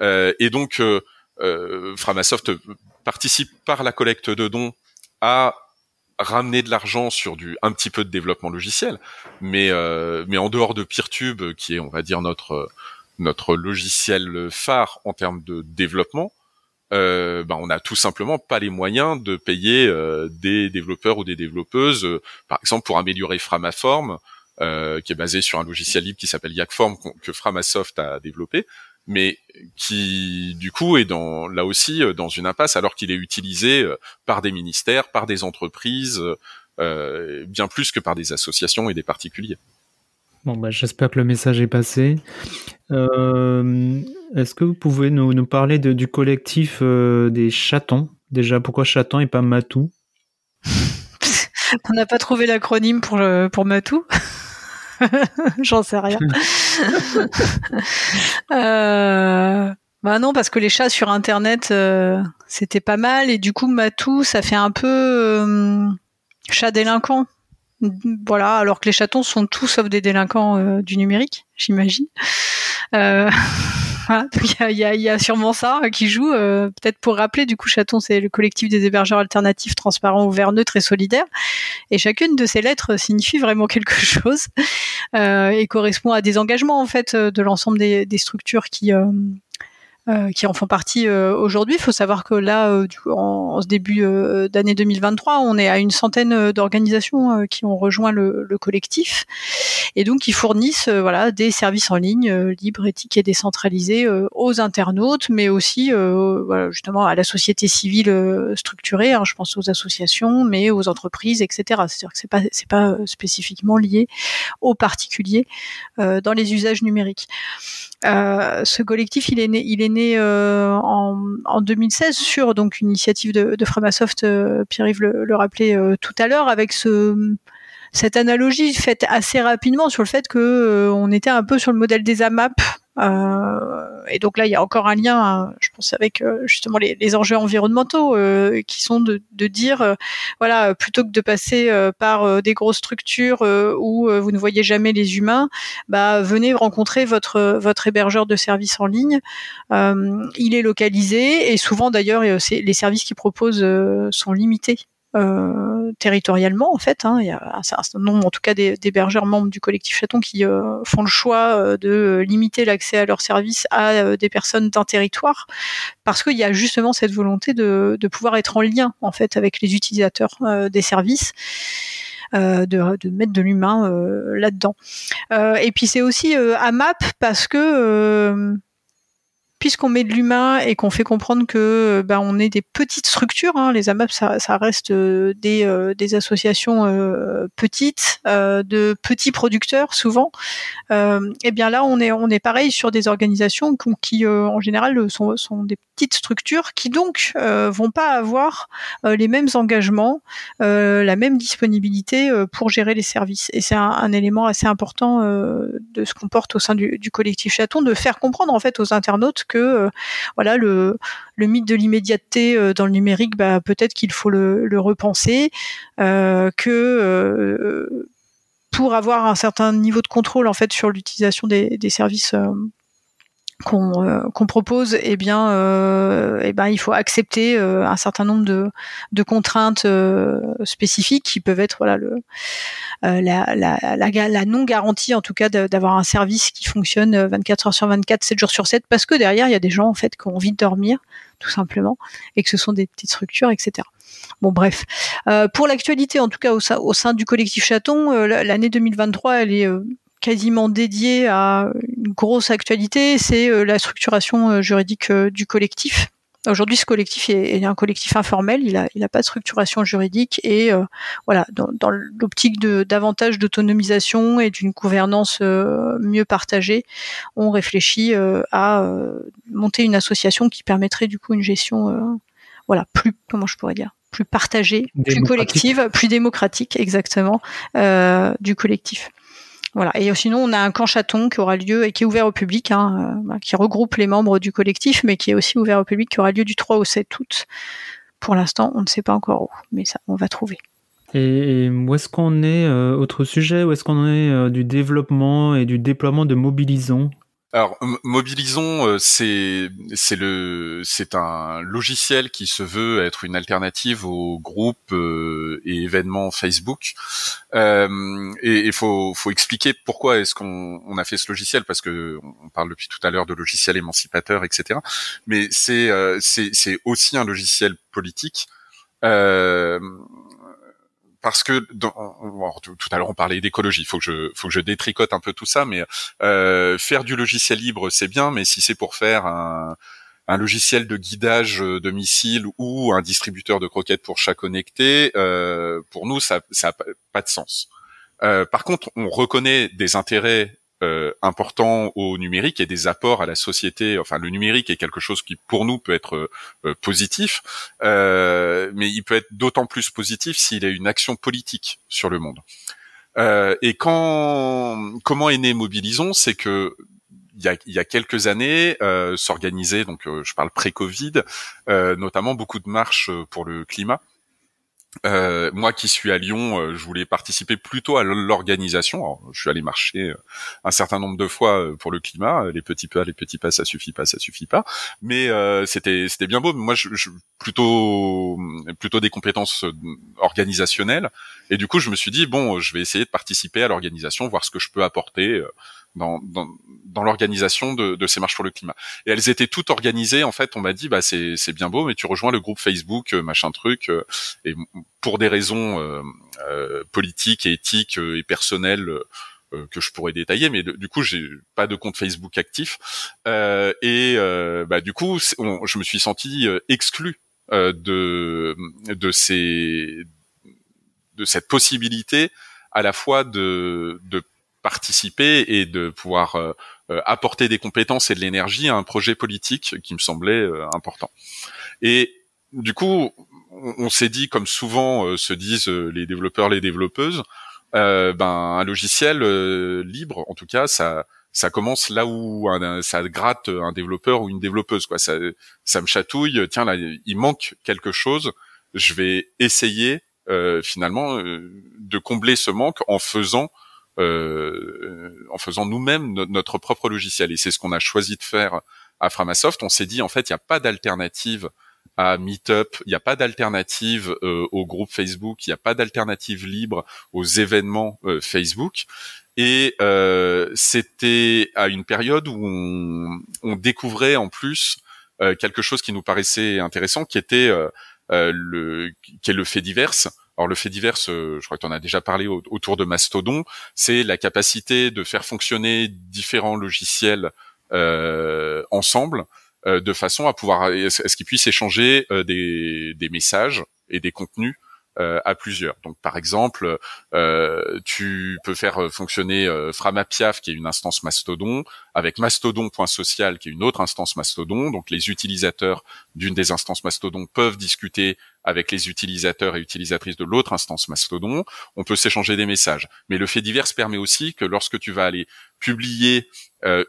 et donc, Framasoft participe par la collecte de dons à ramener de l'argent sur du un petit peu de développement logiciel, mais euh, mais en dehors de PeerTube, qui est on va dire notre notre logiciel phare en termes de développement, euh, ben on a tout simplement pas les moyens de payer euh, des développeurs ou des développeuses, par exemple pour améliorer Framaform, qui est basé sur un logiciel libre qui s'appelle Yakform que Framasoft a développé mais qui du coup est dans là aussi euh, dans une impasse alors qu'il est utilisé euh, par des ministères, par des entreprises, euh, bien plus que par des associations et des particuliers. Bon, bah, j'espère que le message est passé. Euh, est-ce que vous pouvez nous, nous parler de, du collectif euh, des chatons? Déjà, pourquoi chaton et pas matou? On n'a pas trouvé l'acronyme pour, pour matou? J'en sais rien. euh, bah non, parce que les chats sur Internet, euh, c'était pas mal. Et du coup, matou, ça fait un peu euh, chat délinquant. Voilà, alors que les chatons sont tous sauf des délinquants euh, du numérique, j'imagine. Euh, il y, a, y, a, sûrement ça qui joue. Euh, peut-être pour rappeler, du coup, Chaton, c'est le collectif des hébergeurs alternatifs, transparents, ouverts, neutres et solidaires. Et chacune de ces lettres signifie vraiment quelque chose euh, et correspond à des engagements en fait de l'ensemble des, des, structures qui euh, qui en font partie euh, aujourd'hui. Il faut savoir que là, euh, du en, ce début d'année 2023, on est à une centaine d'organisations qui ont rejoint le, le, collectif et donc qui fournissent voilà des services en ligne libres, éthiques et décentralisés aux internautes, mais aussi voilà, justement à la société civile structurée. Hein, je pense aux associations, mais aux entreprises, etc. C'est-à-dire que c'est pas c'est pas spécifiquement lié aux particuliers dans les usages numériques. Euh, ce collectif, il est né, il est né euh, en, en, 2016 sur donc une initiative de, de Framasoft. Euh, Pierre-Yves le, le rappelait euh, tout à l'heure avec ce cette analogie faite assez rapidement sur le fait que on était un peu sur le modèle des AMAP et donc là, il y a encore un lien, hein, je pense, avec euh, justement les, enjeux environnementaux, euh, qui sont de, de dire, voilà, plutôt que de passer par des grosses structures où vous ne voyez jamais les humains, bah, venez rencontrer votre votre hébergeur de services en ligne. il est localisé et souvent d'ailleurs, les services qu'il propose sont limités euh, territorialement en fait. Hein. Il y a un certain nombre, en tout cas, d'hébergeurs membres du collectif Chaton qui euh, font le choix euh, de limiter l'accès à leurs services à des personnes d'un territoire, parce qu'il y a justement cette volonté de, de, pouvoir être en lien en fait avec les utilisateurs des services. Euh, de, de, mettre de l'humain euh, là-dedans. et puis c'est aussi AMAP parce que puisqu'on met de l'humain et qu'on fait comprendre que ben, on est des petites structures, hein, les AMAP ça, ça reste euh, des, euh, des, associations euh, petites, de petits producteurs souvent. et eh bien là on est on est pareil sur des organisations qui, en général sont, sont, des structures qui donc vont pas avoir les mêmes engagements, la même disponibilité pour gérer les services. Et c'est un, élément assez important de ce qu'on porte au sein du, collectif Chaton de faire comprendre en fait aux internautes que euh, voilà le, le mythe de l'immédiateté euh, dans le numérique, bah, peut-être qu'il faut le, repenser, euh, que pour avoir un certain niveau de contrôle en fait sur l'utilisation des services qu'on euh, propose, eh bien, euh, eh ben, il faut accepter euh, un certain nombre de, de contraintes spécifiques qui peuvent être voilà le la, la, la, la, non garantie en tout cas d'avoir un service qui fonctionne 24 heures sur 24, 7 jours sur 7, parce que derrière il y a des gens en fait qui ont envie de dormir tout simplement et que ce sont des petites structures, etc. Bon bref, pour l'actualité en tout cas au, au, sein du collectif Chaton, l'année 2023 elle est quasiment dédié à une grosse actualité, c'est euh, la structuration euh, juridique euh, du collectif. Aujourd'hui, ce collectif est, un collectif informel, il n'a il a pas de structuration juridique et voilà, dans, dans l'optique de davantage d'autonomisation et d'une gouvernance mieux partagée, on réfléchit à monter une association qui permettrait du coup une gestion, voilà, plus comment je pourrais dire, plus partagée, plus collective, plus démocratique, exactement, du collectif. Voilà. Et sinon, on a un camp chaton qui aura lieu et qui est ouvert au public, hein, euh, bah, qui regroupe les membres du collectif, mais qui est aussi ouvert au public, qui aura lieu du 3 au 7 août. Pour l'instant, on ne sait pas encore où, mais ça, on va trouver. Et où est-ce qu'on est, euh, autre sujet, où est-ce qu'on est euh, du développement et du déploiement de Mobilisons alors, mobilisons, euh, c'est c'est le c'est un logiciel qui se veut être une alternative aux groupes euh, et événements Facebook. Euh, et il faut faut expliquer pourquoi est-ce qu'on on a fait ce logiciel parce que on parle depuis tout à l'heure de logiciel émancipateur, etc. Mais c'est c'est c'est aussi un logiciel politique. Euh, parce que tout, à l'heure on parlait d'écologie, faut que je faut que je détricote un peu tout ça, mais euh, faire du logiciel libre c'est bien, mais si c'est pour faire un, un logiciel de guidage de missiles ou un distributeur de croquettes pour chat connecté, euh, pour nous ça ça a pas de sens. par contre, on reconnaît des intérêts euh, important au numérique et des apports à la société. Enfin, le numérique est quelque chose qui, pour nous, peut être euh, positif, euh, mais il peut être d'autant plus positif s'il a une action politique sur le monde. Et quand, comment est né Mobilisons, c'est que il y, a, il y a, quelques années, s'organiser, donc je parle pré-Covid, notamment beaucoup de marches pour le climat. Euh, moi qui suis à Lyon, euh, je voulais participer plutôt à l'organisation. Je suis allé marcher euh, un certain nombre de fois euh, pour le climat. Les petits pas, les petits pas, ça suffit pas, ça suffit pas. Mais c'était c'était bien beau. Moi, je, je, plutôt plutôt des compétences organisationnelles. Et du coup, je me suis dit bon, je vais essayer de participer à l'organisation, voir ce que je peux apporter dans, dans, dans l'organisation de, de, ces marches pour le climat. Et elles étaient toutes organisées. En fait, on m'a dit, bah c'est c'est bien beau, mais tu rejoins le groupe Facebook, euh, machin truc. Euh, et pour des raisons euh, euh politiques et éthiques et personnelles que je pourrais détailler, mais du coup, j'ai pas de compte Facebook actif. et bah du coup, je me suis senti exclu de de ces de cette possibilité à la fois de, de participer et de pouvoir euh, euh, apporter des compétences et de l'énergie à un projet politique qui me semblait euh, important. Et du coup, on, s'est dit, comme souvent se disent les développeurs, les développeuses, ben un logiciel libre, en tout cas, ça ça commence là où ça gratte un développeur ou une développeuse quoi ça me chatouille tiens là il manque quelque chose je vais essayer finalement de combler ce manque en faisant euh, en faisant nous-mêmes notre propre logiciel. Et c'est ce qu'on a choisi de faire à Framasoft. On s'est dit en fait, il n'y a pas d'alternative à Meetup, il n'y a pas d'alternative euh, au groupe Facebook, il n'y a pas d'alternative libre aux événements euh, Facebook. Et c'était à une période où on, découvrait en plus quelque chose qui nous paraissait intéressant, qui était le le fait divers. Alors le fait divers, euh, je crois que tu en as déjà parlé autour de Mastodon, c'est la capacité de faire fonctionner différents logiciels euh, ensemble euh, de façon à pouvoir, à ce qu'ils puissent échanger des, messages et des contenus à plusieurs. Donc par exemple, euh, tu peux faire euh, fonctionner Framapiaf qui est une instance Mastodon avec Mastodon.social qui est une autre instance Mastodon. Donc les utilisateurs d'une des instances Mastodon peuvent discuter avec les utilisateurs et utilisatrices de l'autre instance Mastodon. On peut s'échanger des messages. Mais le fait divers permet aussi que lorsque tu vas aller publier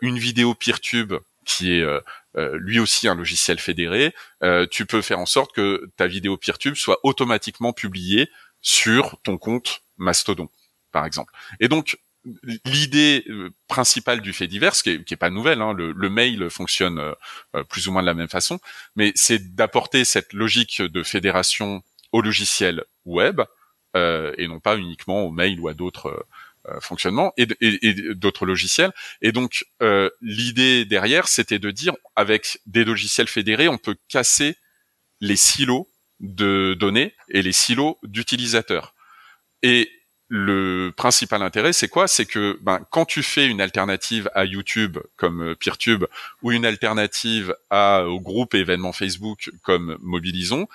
une vidéo PeerTube qui est euh, lui aussi un logiciel fédéré, euh, tu peux faire en sorte que ta vidéo PeerTube soit automatiquement publiée sur ton compte Mastodon, par exemple. Et donc, l'idée euh, principale du fait divers, qui est, qui est pas nouvelle, hein, le, mail fonctionne plus ou moins de la même façon, mais c'est d'apporter cette logique de fédération au logiciel web et non pas uniquement au mail ou à d'autres euh, fonctionnement et, d'autres logiciels. Et donc euh, l'idée derrière, c'était de dire avec des logiciels fédérés, on peut casser les silos de données et les silos d'utilisateurs. Et le principal intérêt, c'est quoi? C'est que ben, quand tu fais une alternative à YouTube comme euh, PeerTube ou une alternative à, au groupe événement Facebook comme Mobilisons,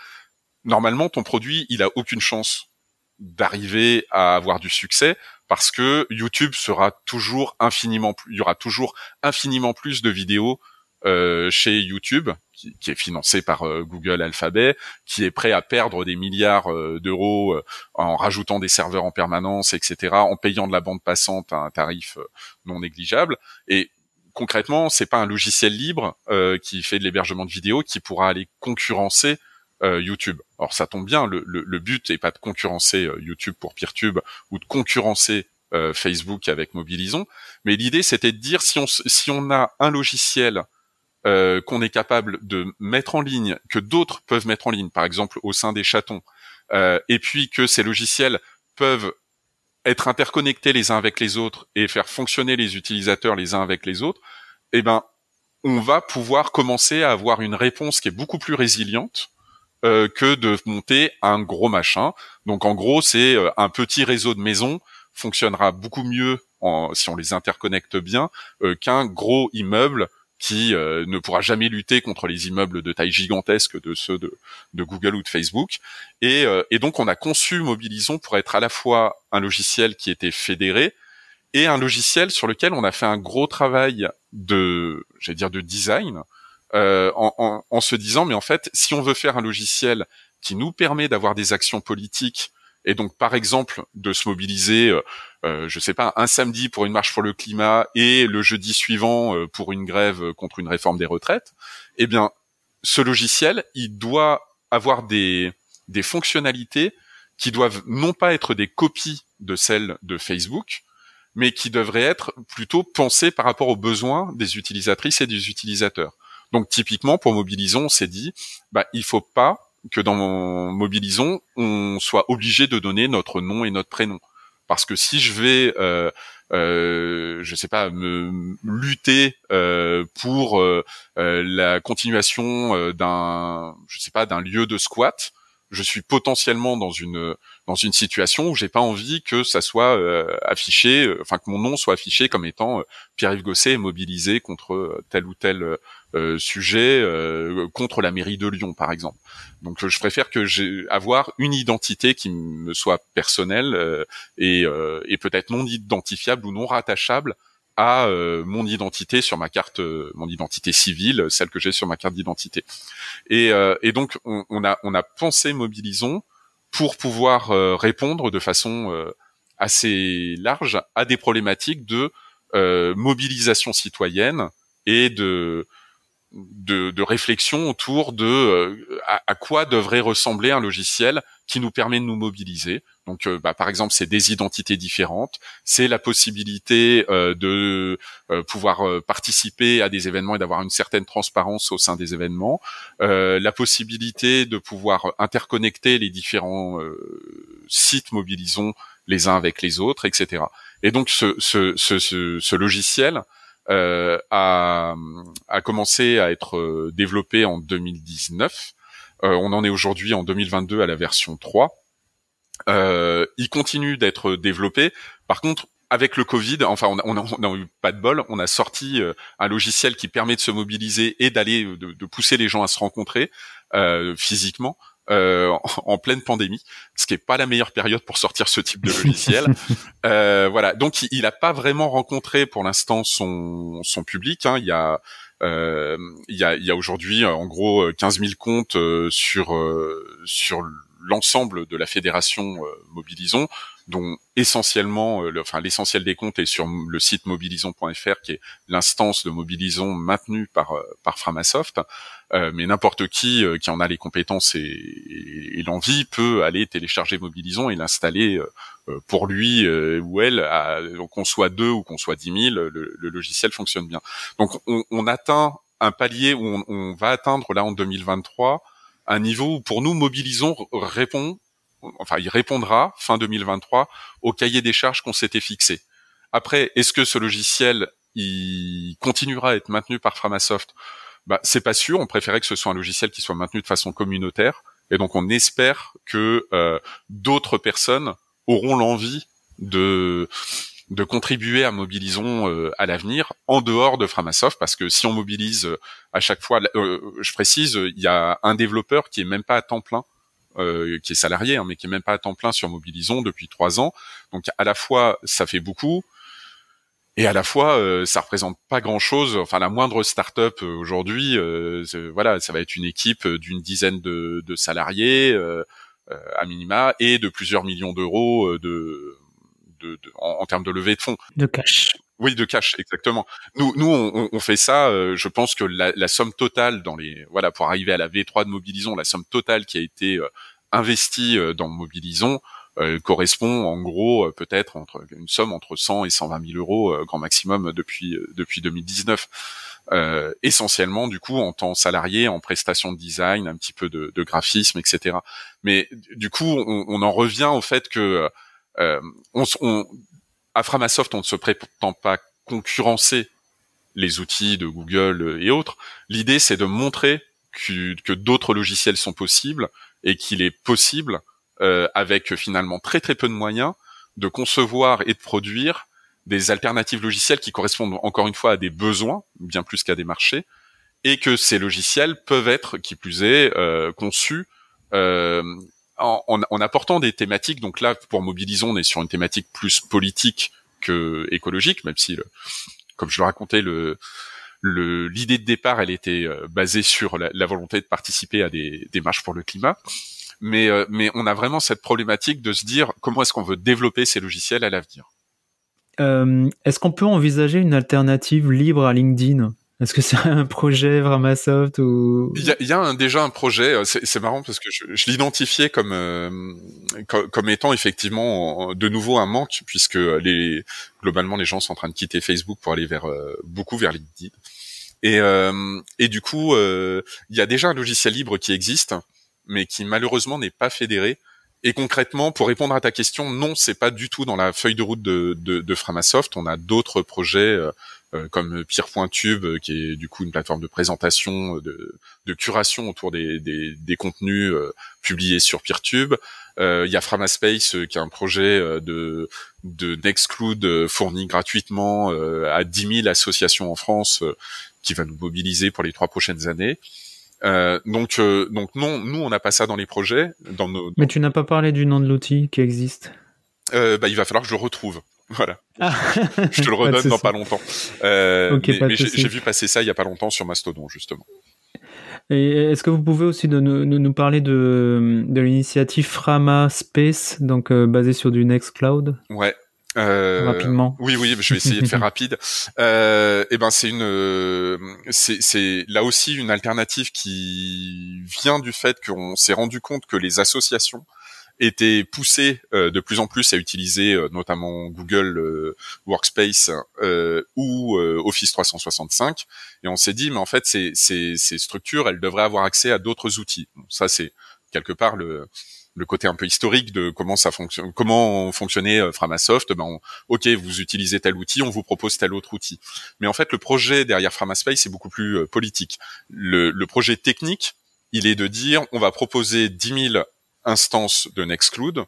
normalement ton produit, il a aucune chance d'arriver à avoir du succès parce que YouTube sera toujours infiniment plus, il y aura toujours infiniment plus de vidéos euh, chez YouTube, qui, est financé par euh, Google Alphabet, qui est prêt à perdre des milliards euh, d'euros en rajoutant des serveurs en permanence, etc., en payant de la bande passante à un tarif non négligeable. Et concrètement, c'est pas un logiciel libre qui fait de l'hébergement de vidéos qui pourra aller concurrencer euh, YouTube. Alors ça tombe bien, le, le, but n'est pas de concurrencer euh, YouTube pour PeerTube ou de concurrencer euh, Facebook avec Mobilisons, mais l'idée c'était de dire si on si on a un logiciel qu'on est capable de mettre en ligne, que d'autres peuvent mettre en ligne, par exemple au sein des chatons, et puis que ces logiciels peuvent être interconnectés les uns avec les autres et faire fonctionner les utilisateurs les uns avec les autres, eh ben on va pouvoir commencer à avoir une réponse qui est beaucoup plus résiliente euh, que de monter un gros machin. Donc en gros, c'est euh, un petit réseau de maisons fonctionnera beaucoup mieux si on les interconnecte bien euh, qu'un gros immeuble qui ne pourra jamais lutter contre les immeubles de taille gigantesque de ceux de, Google ou de Facebook. Et, et, donc on a conçu Mobilisons pour être à la fois un logiciel qui était fédéré et un logiciel sur lequel on a fait un gros travail de, j'allais dire, de design, euh, en, se disant, mais en fait, si on veut faire un logiciel qui nous permet d'avoir des actions politiques et donc par exemple de se mobiliser, euh, euh, je sais pas, un samedi pour une marche pour le climat et le jeudi suivant euh, pour une grève contre une réforme des retraites, eh bien ce logiciel, il doit avoir des fonctionnalités qui doivent non pas être des copies de celles de Facebook, mais qui devraient être plutôt pensées par rapport aux besoins des utilisatrices et des utilisateurs. Donc typiquement pour Mobilisons, on s'est dit, bah il faut pas que dans Mobilisons, on soit obligé de donner notre nom et notre prénom. Parce que si je vais, euh, euh, je sais pas, me lutter euh, pour euh, euh, la continuation euh, d'un, je sais pas, d'un lieu de squat, je suis potentiellement dans une dans une situation où j'ai pas envie que ça soit euh, affiché, enfin que mon nom soit affiché comme étant Pierre-Yves Gosset mobilisé contre tel ou tel sujet, contre la mairie de Lyon par exemple. Donc je préfère que j'ai avoir une identité qui me soit personnelle et, et peut-être non identifiable ou non rattachable à euh, mon identité sur ma carte, euh, mon identité civile, celle que j'ai sur ma carte d'identité. Et, euh, et, donc on, on, a on a pensé Mobilisons pour pouvoir répondre de façon assez large à des problématiques de mobilisation citoyenne et de de, de réflexion autour de à, à, quoi devrait ressembler un logiciel qui nous permet de nous mobiliser. Donc, euh, bah, par exemple, c'est des identités différentes, c'est la possibilité euh, de euh, pouvoir participer à des événements et d'avoir une certaine transparence au sein des événements, la possibilité de pouvoir interconnecter les différents sites mobilisons les uns avec les autres, etc. Et donc, ce, ce, ce, ce logiciel a, a commencé à être développé en 2019 euh, on en est aujourd'hui en 2022 à la version 3. Euh, il continue d'être développé. Par contre, avec le Covid, enfin, on n'a eu pas de bol. On a sorti euh, un logiciel qui permet de se mobiliser et d'aller, de, pousser les gens à se rencontrer physiquement. en, pleine pandémie, ce qui est pas la meilleure période pour sortir ce type de logiciel. voilà, donc il n'a pas vraiment rencontré pour l'instant son, son public. Hein. Il y a euh, il y a, y a aujourd'hui euh, en gros 15 euh, 000 comptes sur sur l'ensemble de la fédération Mobilisons, dont essentiellement, enfin l'essentiel des comptes est sur le site mobilisons.fr, qui est l'instance de Mobilisons maintenue par par Framasoft. mais n'importe qui qui en a les compétences et, et, l'envie peut aller télécharger Mobilisons et l'installer pour lui ou elle, qu'on soit deux ou qu'on soit dix mille, le, le, logiciel fonctionne bien. Donc on, on atteint un palier où on, on, va atteindre là en 2023 un niveau où pour nous mobilisons répond, enfin il répondra fin 2023 au cahier des charges qu'on s'était fixé. Après, est-ce que ce logiciel il continuera à être maintenu par Framasoft? Bah, c'est pas sûr. On préférait que ce soit un logiciel qui soit maintenu de façon communautaire, et donc on espère que euh, d'autres personnes auront l'envie de contribuer à mobilisons euh, à l'avenir en dehors de Framasoft parce que si on mobilise euh, à chaque fois, euh, je précise, il y a un développeur qui est même pas à temps plein, qui est salarié, hein, mais qui est même pas à temps plein sur Mobilisons depuis trois ans. Donc à la fois ça fait beaucoup, et à la fois ça représente pas grand chose enfin la moindre start-up aujourd'hui voilà ça va être une équipe d'une dizaine de, de salariés à minima et de plusieurs millions d'euros de de, en, termes de levée de fonds. De cash. Oui, de cash, exactement. Nous, nous, on, on fait ça. Euh, je pense que la, la, somme totale dans les, voilà, pour arriver à la V3 de Mobilisons, la somme totale qui a été euh, investie euh, dans Mobilisons correspond en gros peut-être entre une somme entre 100 et 120 000 euros grand maximum depuis depuis 2019. Euh, essentiellement du coup en temps salarié, en prestation de design, un petit peu de, de graphisme, etc. Mais du coup, on, on, en revient au fait que euh, on, on, à Framasoft, on ne se prétend pas concurrencer les outils de Google et autres. L'idée, c'est de montrer que, d'autres logiciels sont possibles et qu'il est possible, euh, avec finalement très très peu de moyens, de concevoir et de produire des alternatives logicielles qui correspondent encore une fois à des besoins bien plus qu'à des marchés et que ces logiciels peuvent être, qui plus est, euh, conçus euh, en, en, apportant des thématiques. Donc là, pour Mobilisons, on est sur une thématique plus politique que écologique, même si, le, comme je le racontais, le l'idée de départ, elle était euh, basée sur la, volonté de participer à des, des marches pour le climat. Mais, euh, mais on a vraiment cette problématique de se dire comment est-ce qu'on veut développer ces logiciels à l'avenir. Euh, est-ce qu'on peut envisager une alternative libre à LinkedIn? Est-ce que c'est un projet Framasoft ou Il y a, y a déjà un projet. Euh, c'est marrant parce que je, je l'identifiais comme, euh, comme, étant effectivement de nouveau un manque puisque les globalement les gens sont en train de quitter Facebook pour aller vers euh, beaucoup vers LinkedIn. Et, et du coup, il y a déjà un logiciel libre qui existe, mais qui malheureusement n'est pas fédéré. Et concrètement, pour répondre à ta question, non, c'est pas du tout dans la feuille de route de, de, de Framasoft. On a d'autres projets euh, comme Pierre.tube, euh, qui est du coup une plateforme de présentation, euh, de, curation autour des, contenus publiés sur PeerTube. Il y a Framaspace, qui est un projet de, de Nextcloud fourni gratuitement à 10 000 associations en France, qui va nous mobiliser pour les trois prochaines années. Donc, donc non, nous on n'a pas ça dans les projets. Dans nos, Mais tu n'as pas parlé du nom de l'outil qui existe? bah, il va falloir que je le retrouve. Voilà. Ah. je te le redonne dans pas longtemps. Euh, mais, j'ai vu passer ça il y a pas longtemps sur Mastodon justement. Et est-ce que vous pouvez aussi de nous, nous parler de, de l'initiative Frama Space, donc euh, basée sur du Nextcloud? Ouais. Euh, Rapidement. Oui, oui, je vais essayer de faire rapide. Euh, et eh ben, c'est une, c'est là aussi une alternative qui vient du fait qu'on s'est rendu compte que les associations était poussé euh, de plus en plus à utiliser euh, notamment Google euh, Workspace ou Office 365 et on s'est dit mais en fait ces, ces, ces structures elles devraient avoir accès à d'autres outils ça c'est quelque part le le côté un peu historique de comment ça fonctionne, comment fonctionnait Framasoft. Ben, ok, vous utilisez tel outil, on vous propose tel autre outil. Mais en fait, le projet derrière Framaspace est beaucoup plus politique. Le, le, projet technique, il est de dire, on va proposer 10 000 instance de Nextcloud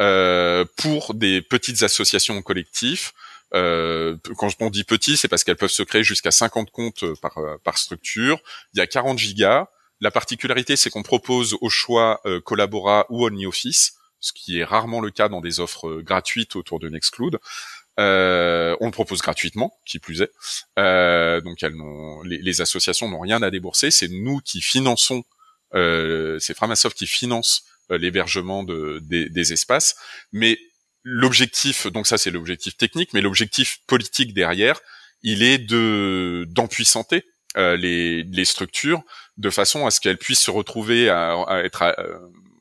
euh, pour des petites associations collectives. Euh, quand on dit petit, c'est parce qu'elles peuvent se créer jusqu'à 50 comptes par, par structure. Il y a 40 gigas. La particularité, c'est qu'on propose au choix euh, Collabora ou OnlyOffice, ce qui est rarement le cas dans des offres euh, gratuites autour de Nextcloud. Euh, on le propose gratuitement, qui plus est. Euh, donc elles les, associations n'ont rien à débourser. C'est nous qui finançons, euh, c'est Framasoft qui finance l'hébergement de, des, espaces. Mais l'objectif, donc ça c'est l'objectif technique, mais l'objectif politique derrière, il est de d'empuissanter euh, les, les structures de façon à ce qu'elles puissent se retrouver à, être euh,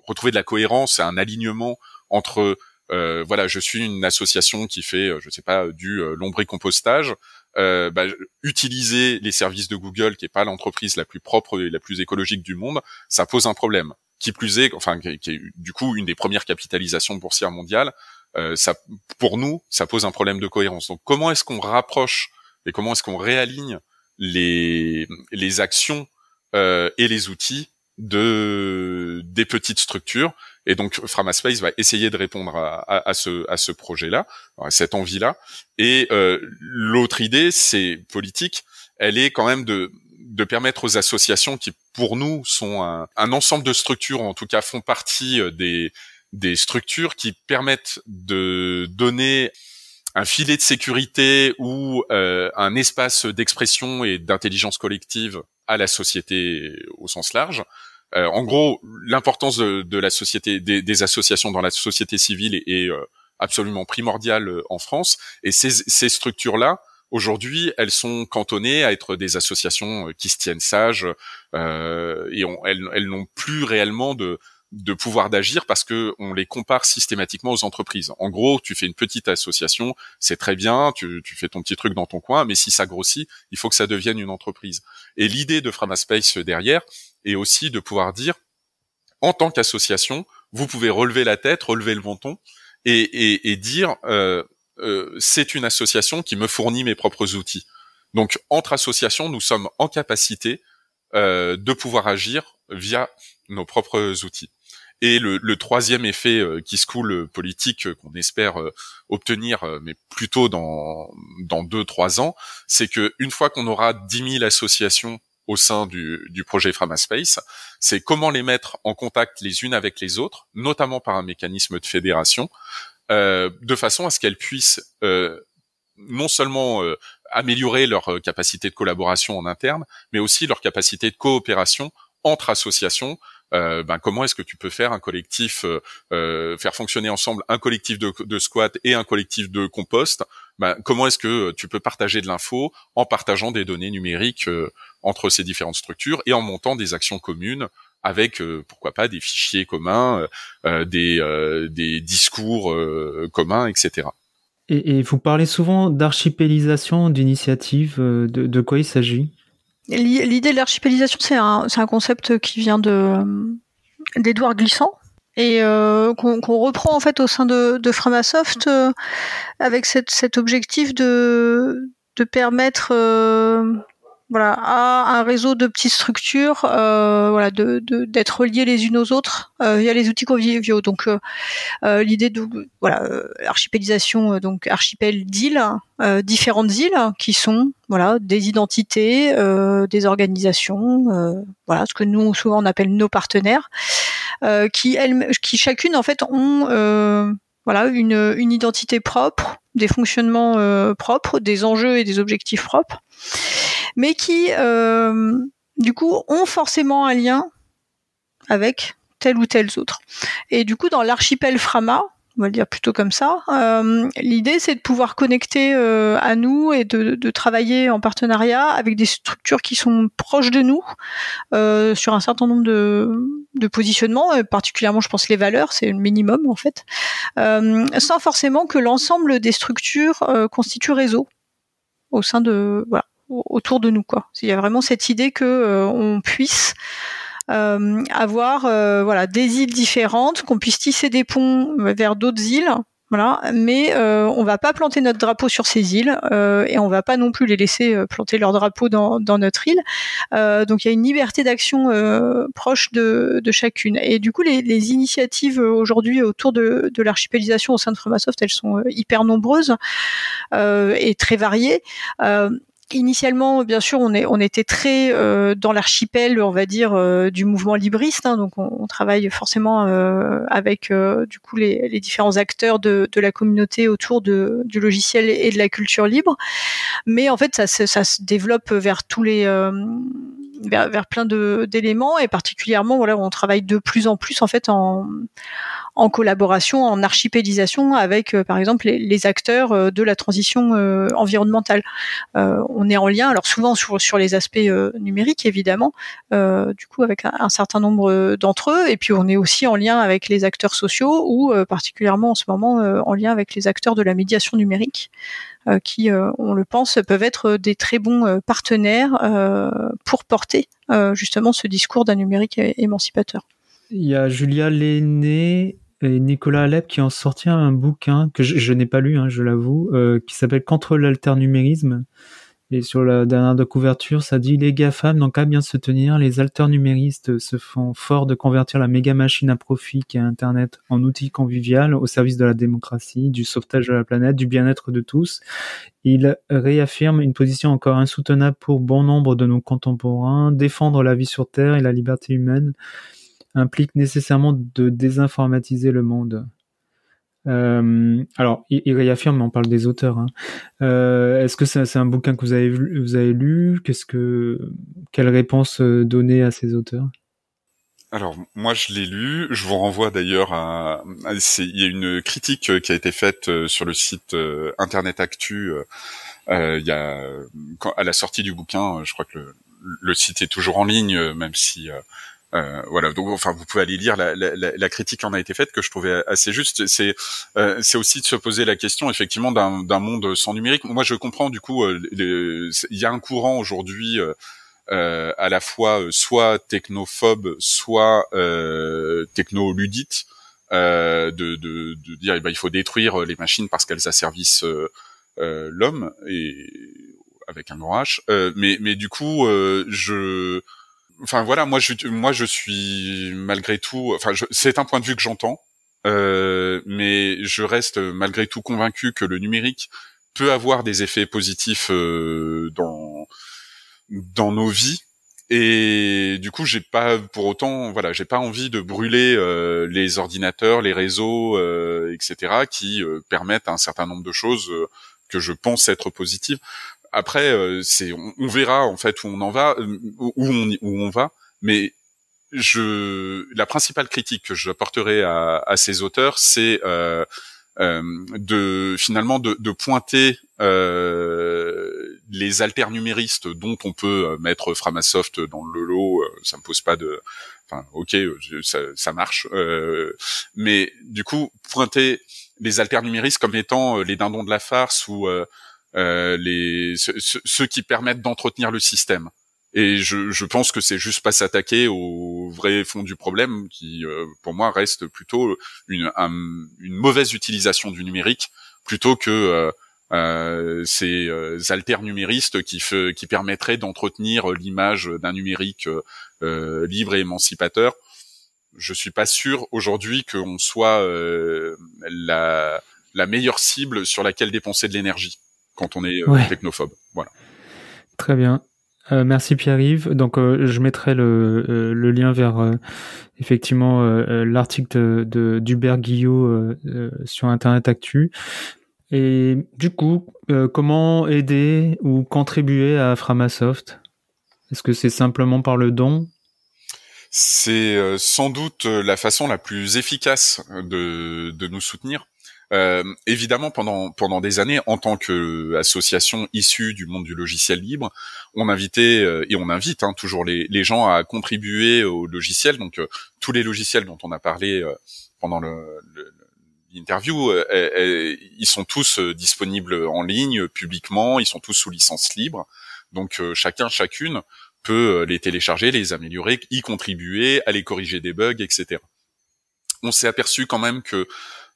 retrouver de la cohérence, un alignement entre voilà, je suis une association qui fait, je sais pas, du lombricompostage. Euh, bah, utiliser les services de Google, qui est pas l'entreprise la plus propre et la plus écologique du monde, ça pose un problème qui plus est, enfin, qui, est du coup une des premières capitalisations boursières mondiales, euh, ça, pour nous, ça pose un problème de cohérence. Donc, comment est-ce qu'on rapproche et comment est-ce qu'on réaligne les les actions euh, et les outils de des petites structures et donc Framaspace va essayer de répondre à, à, ce à ce projet-là, à cette envie-là. Et euh, l'autre idée, c'est politique. Elle est quand même de de permettre aux associations qui, pour nous, sont un, un, ensemble de structures, en tout cas font partie euh, des, des structures qui permettent de donner un filet de sécurité ou euh, un espace d'expression et d'intelligence collective à la société au sens large. Euh, en gros, l'importance de, de, la société, des, des, associations dans la société civile est, est euh, absolument primordiale en France. Et ces, ces structures-là Aujourd'hui, elles sont cantonnées à être des associations euh, qui se tiennent sages euh, et elles, n'ont plus réellement de, de pouvoir d'agir parce que on les compare systématiquement aux entreprises. En gros, tu fais une petite association, c'est très bien, tu, fais ton petit truc dans ton coin, mais si ça grossit, il faut que ça devienne une entreprise. Et l'idée de Framaspace derrière est aussi de pouvoir dire, en tant qu'association, vous pouvez relever la tête, relever le menton et dire, euh, euh, c'est une association qui me fournit mes propres outils. Donc entre associations, nous sommes en capacité euh, de pouvoir agir via nos propres outils. Et le, troisième effet qui se coule politique qu'on espère obtenir, mais plutôt dans dans deux trois ans, c'est que une fois qu'on aura 10 000 associations au sein du, du projet Framaspace, c'est comment les mettre en contact les unes avec les autres, notamment par un mécanisme de fédération, euh, de façon à ce qu'elles puissent euh, non seulement euh, améliorer leur euh, capacité de collaboration en interne, mais aussi leur capacité de coopération entre associations. Euh, ben, comment est-ce que tu peux faire un collectif, euh, faire fonctionner ensemble un collectif de, de squat et un collectif de compost? Ben, Comment est-ce que tu peux partager de l'info en partageant des données numériques entre ces différentes structures et en montant des actions communes avec pourquoi pas des fichiers communs, des, des discours communs, etc. Et, vous parlez souvent d'archipélisation d'initiatives. Euh, de, quoi il s'agit? L'idée de l'archipélisation, c'est un, concept qui vient de euh, d'Edouard Glissant et euh, qu'on reprend en fait au sein de, Framasoft avec cette, cet objectif de, de permettre voilà, à un réseau de petites structures, euh, voilà, de d'être reliées les unes aux autres euh, via les outils conviviaux. Donc euh, l'idée de voilà, archipélisation, donc archipel d'îles, différentes îles qui sont voilà des identités, des organisations, voilà ce que nous souvent on appelle nos partenaires, qui elles, qui chacune en fait ont voilà une, une identité propre, des fonctionnements propres, des enjeux et des objectifs propres mais qui, euh, du coup, ont forcément un lien avec tel ou tel autre. Et du coup, dans l'archipel Frama, on va le dire plutôt comme ça. Euh, l'idée, c'est de pouvoir connecter euh, à nous et de, travailler en partenariat avec des structures qui sont proches de nous sur un certain nombre de, de positionnements, particulièrement, je pense, les valeurs, c'est le minimum en fait, sans forcément que l'ensemble des structures constituent réseau au sein de voilà autour de nous quoi. Il y a vraiment cette idée que euh, on puisse euh, avoir euh, voilà des îles différentes, qu'on puisse tisser des ponts vers d'autres îles. Voilà, mais on va pas planter notre drapeau sur ces îles et on va pas non plus les laisser planter leur drapeau dans, dans notre île. donc il y a une liberté d'action proche de, de, chacune. Et du coup, les, les initiatives aujourd'hui autour de, de l'archipélisation au sein de Framasoft, elles sont hyper nombreuses et très variées. Initialement, bien sûr, on, est, on était très euh, dans l'archipel, on va dire, euh, du mouvement libriste. Hein, donc, on, travaille forcément euh, avec du coup les, les, différents acteurs de, de, la communauté autour de, du logiciel et de la culture libre. Mais en fait, ça, ça se développe vers tous les vers, vers, plein d'éléments et particulièrement, voilà, on travaille de plus en plus en fait en en collaboration, en archipélisation avec, euh, par exemple, les, acteurs euh, de la transition euh, environnementale. on est en lien, alors souvent sur, sur les aspects numériques, évidemment, du coup avec un, certain nombre d'entre eux, et puis on est aussi en lien avec les acteurs sociaux ou particulièrement en ce moment en lien avec les acteurs de la médiation numérique. qui, on le pense, peuvent être des très bons partenaires pour porter justement ce discours d'un numérique émancipateur. Il y a Julia Lenné et Nicolas Alep qui ont sorti un bouquin que je, n'ai pas lu, hein, je l'avoue, euh, qui s'appelle Contre l'alternumérisme. Et sur la dernière de couverture, ça dit les GAFAM n'ont qu'à bien se tenir, les alternuméristes se font fort de convertir la méga machine à profit qui est Internet en outil convivial au service de la démocratie, du sauvetage de la planète, du bien-être de tous. Ils réaffirment une position encore insoutenable pour bon nombre de nos contemporains, défendre la vie sur Terre et la liberté humaine implique nécessairement de désinformatiser le monde. Euh, alors, il, réaffirme, mais on parle des auteurs. Hein. Euh, est-ce que c'est un bouquin que vous avez, vous avez lu? Qu'est-ce que, quelle réponse euh, donner à ces auteurs? Alors moi je l'ai lu, je vous renvoie d'ailleurs à, il y a une critique qui a été faite sur le site Internet Actu il y a à la sortie du bouquin, je crois que le site est toujours en ligne même si euh, voilà, donc enfin vous pouvez aller lire la, la, la, critique en a été faite que je trouvais assez juste. C'est euh, c'est aussi de se poser la question effectivement d'un monde sans numérique. Moi je comprends du coup, euh, il y a un courant aujourd'hui euh, à la fois soit technophobe, soit technoludite, de, de, de, dire eh ben, il faut détruire les machines parce qu'elles asservissent l'homme et avec un grand H. mais mais du coup je enfin voilà, moi je, moi je suis malgré tout, enfin c'est un point de vue que j'entends, euh, mais je reste malgré tout convaincu que le numérique peut avoir des effets positifs euh, dans dans nos vies. Et du coup, j'ai pas pour autant, voilà, j'ai pas envie de brûler euh, les ordinateurs, les réseaux, etc., qui permettent un certain nombre de choses que je pense être positives. Après, c'est, on, verra en fait où on en va, où on où on va, mais je, la principale critique que j'apporterai à, à ces auteurs, c'est euh, euh, de finalement de, de pointer euh, les alternuméristes dont on peut euh, mettre Framasoft dans le lot, euh, ça me pose pas de, enfin ok, ça, ça marche, euh, mais du coup pointer les alternuméristes comme étant les dindons de la farce ou les ceux qui permettent d'entretenir le système. Et je, je pense que c'est juste pas s'attaquer au vrai fond du problème, qui euh, pour moi reste plutôt une, une mauvaise utilisation du numérique, plutôt que euh, euh ces euh, alternuméristes qui, qui permettraient d'entretenir l'image d'un numérique libre et émancipateur. Je suis pas sûr aujourd'hui qu'on soit la, la meilleure cible sur laquelle dépenser de l'énergie quand on est technophobe. Voilà. Très bien. Euh, merci Pierre-Yves. Donc euh, je mettrai le, euh, le lien vers effectivement l'article de, d'Hubert Guillot sur Internet Actu. Et du coup, comment aider ou contribuer à Framasoft? Est-ce que c'est simplement par le don? C'est sans doute la façon la plus efficace de, de nous soutenir. Euh, évidemment, pendant pendant des années, en tant qu'association issue du monde du logiciel libre, on invitait euh, et on invite hein, toujours les, les, gens à contribuer au logiciel. Donc euh, tous les logiciels dont on a parlé pendant le, l'interview, ils sont tous disponibles en ligne, publiquement, ils sont tous sous licence libre. Donc chacun, chacune peut les télécharger, les améliorer, y contribuer, aller corriger des bugs, etc. On s'est aperçu quand même que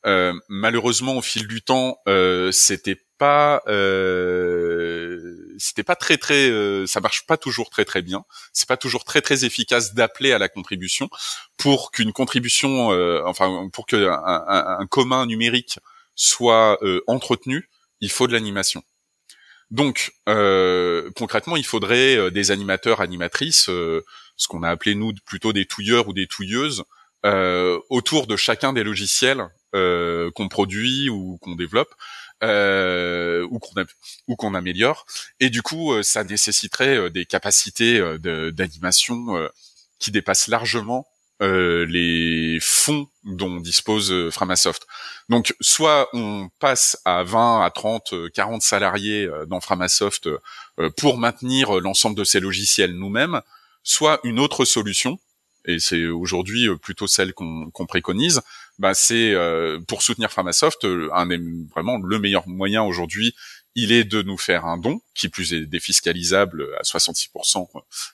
euh, malheureusement, au fil du temps, euh, c'était pas, euh, c'était pas très très, euh, ça marche pas toujours très très bien. C'est pas toujours très très efficace d'appeler à la contribution pour qu'une contribution, enfin pour que un, un, commun numérique soit entretenu, il faut de l'animation. Donc concrètement, il faudrait des animateurs, animatrices, ce qu'on a appelé nous plutôt des touilleurs ou des touilleuses, autour de chacun des logiciels euh, qu'on produit ou qu'on développe euh, ou qu'on améliore. Et du coup, euh, ça nécessiterait des capacités d'animation qui dépassent largement les fonds dont dispose Framasoft. Donc, soit on passe à 20, à 30, 40 salariés dans Framasoft pour maintenir l'ensemble de ces logiciels nous-mêmes, soit une autre solution, et c'est aujourd'hui plutôt celle qu'on préconise, bah c'est euh, pour soutenir Framasoft, euh, un vraiment le meilleur moyen aujourd'hui, il est de nous faire un don, qui plus est défiscalisable à 66%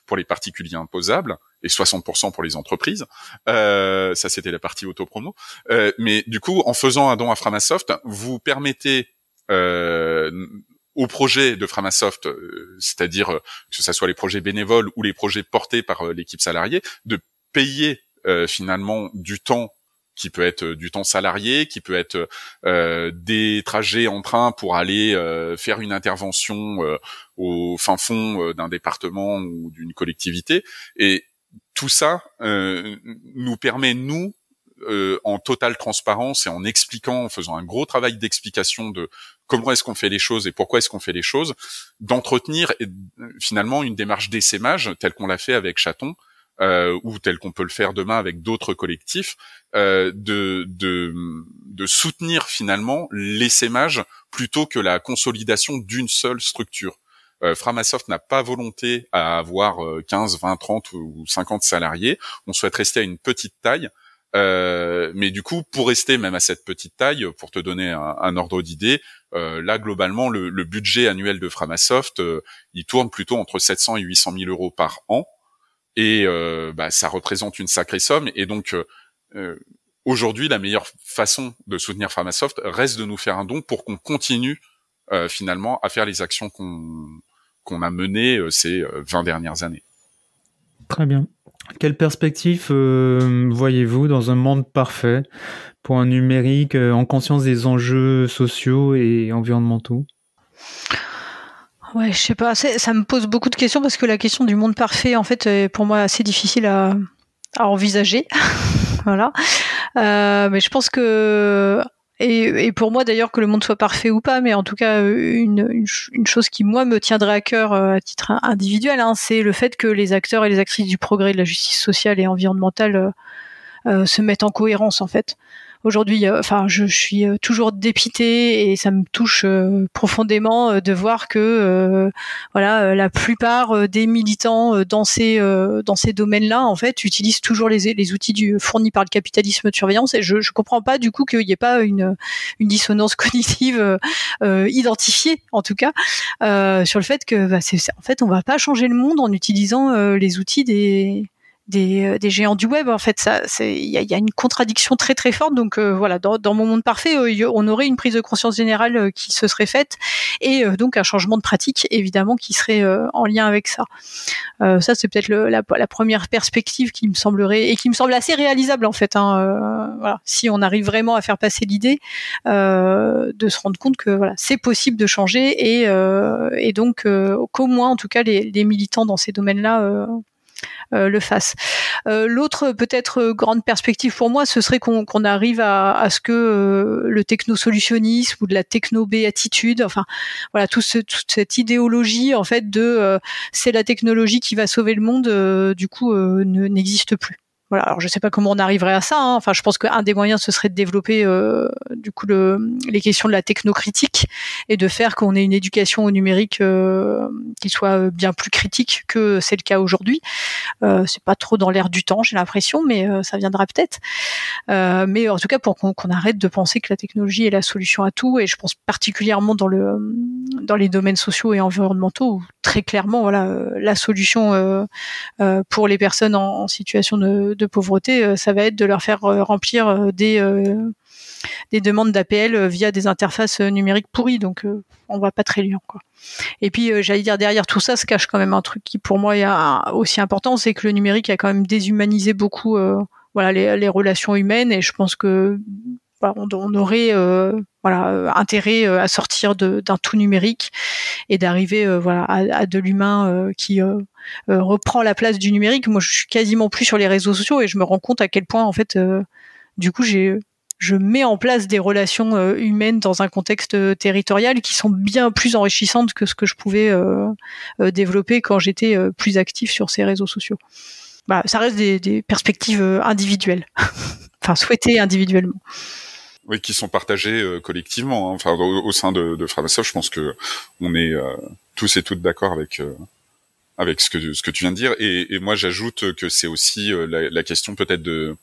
pour les particuliers imposables et 60% pour les entreprises. Euh, ça, c'était la partie autopromo. Euh, mais du coup, en faisant un don à Framasoft, vous permettez euh, au projet de Framasoft, c'est-à-dire que ce soit les projets bénévoles ou les projets portés par l'équipe salariée, de payer finalement du temps qui peut être euh, du temps salarié, qui peut être euh, des trajets en train pour aller euh, faire une intervention au fin fond d'un département ou d'une collectivité. Et tout ça nous permet, nous, en totale transparence et en expliquant, en faisant un gros travail d'explication de comment est-ce qu'on fait les choses et pourquoi est-ce qu'on fait les choses, d'entretenir finalement une démarche d'essaimage telle qu'on l'a fait avec Chaton, euh, ou tel qu'on peut le faire demain avec d'autres collectifs, euh, de, de, de, soutenir finalement l'essaimage plutôt que la consolidation d'une seule structure. Euh, Framasoft n'a pas volonté à avoir 15, 20, 30 ou 50 salariés. On souhaite rester à une petite taille. Euh, mais du coup, pour rester même à cette petite taille, pour te donner un, un ordre d'idée, euh, là globalement, le, le, budget annuel de Framasoft, euh, il tourne plutôt entre 700 et 800 000 euros par an et euh, bah, ça représente une sacrée somme. Et donc euh, euh, aujourd'hui, la meilleure façon de soutenir Pharmasoft reste de nous faire un don pour qu'on continue finalement à faire les actions qu'on a menées ces 20 dernières années. Très bien. Quelle perspective voyez-vous dans un monde parfait pour un numérique en conscience des enjeux sociaux et environnementaux? Ouais, je sais pas. Ça me pose beaucoup de questions parce que la question du monde parfait, en fait, est pour moi assez difficile à, à envisager. voilà. Euh, mais je pense que et, et, pour moi d'ailleurs que le monde soit parfait ou pas, mais en tout cas une, une, chose qui moi me tiendrait à cœur euh, à titre individuel, hein, c'est le fait que les acteurs et les actrices du progrès de la justice sociale et environnementale euh, euh se mettent en cohérence en fait aujourd'hui, euh, enfin, je, suis euh, toujours dépitée et ça me touche euh, profondément de voir que, voilà, la plupart des militants dans ces dans ces domaines-là, en fait, utilisent toujours les, les outils fournis par le capitalisme de surveillance. Et je je comprends pas du coup qu'il n'y ait pas une une dissonance cognitive identifiée, en tout cas, sur le fait que, bah, en fait, on va pas changer le monde en utilisant les outils des euh, des, géants du web. En fait, ça, il y a, une contradiction très très forte. Donc euh, voilà, dans, mon monde parfait, euh, on aurait une prise de conscience générale qui se serait faite et donc un changement de pratique évidemment qui serait en lien avec ça. ça, c'est peut-être la, première perspective qui me semblerait et qui me semble assez réalisable en fait. Hein, voilà, si on arrive vraiment à faire passer l'idée de se rendre compte que voilà, c'est possible de changer et, et donc qu'au moins en tout cas les, les militants dans ces domaines-là euh, le fasse. Euh, l'autre peut-être euh, grande perspective pour moi, ce serait qu'on arrive à, ce que le technosolutionnisme ou de la techno-béatitude, enfin voilà, tout ce, toute cette idéologie en fait de c'est la technologie qui va sauver le monde, du coup n'existe plus. Voilà. Alors je sais pas comment on arriverait à ça. Hein. Enfin, je pense qu'un des moyens ce serait de développer euh, du coup le, les questions de la technocritique et de faire qu'on ait une éducation au numérique euh, qui soit bien plus critique que c'est le cas aujourd'hui. Euh, c'est pas trop dans l'air du temps, j'ai l'impression, mais euh, ça viendra peut-être. Euh, mais en tout cas pour qu'on arrête de penser que la technologie est la solution à tout. Et je pense particulièrement dans le dans les domaines sociaux et environnementaux où très clairement voilà la solution pour les personnes en, situation de pauvreté, euh, ça va être de leur faire euh, remplir euh, des des demandes d'APL via des interfaces numériques pourries. Donc, on va pas très loin. Et puis, j'allais dire derrière tout ça se cache quand même un truc qui, pour moi, est aussi important, c'est que le numérique a quand même déshumanisé beaucoup, voilà, les, relations humaines. Et je pense que on, aurait voilà intérêt à sortir d'un tout numérique et d'arriver à, de l'humain qui euh, reprend la place du numérique. Moi, je suis quasiment plus sur les réseaux sociaux et je me rends compte à quel point, en fait, euh, du coup, j'ai je mets en place des relations euh, humaines dans un contexte territorial qui sont bien plus enrichissantes que ce que je pouvais développer quand j'étais plus actif sur ces réseaux sociaux. Bah, ça reste des, perspectives individuelles, enfin souhaitées individuellement. Oui, qui sont partagées collectivement. Hein. Enfin, au, sein de, de Framasoft, je pense que on est tous et toutes d'accord avec avec ce que ce que tu viens de dire. Et, et moi, j'ajoute que c'est aussi euh, la, la, question peut-être de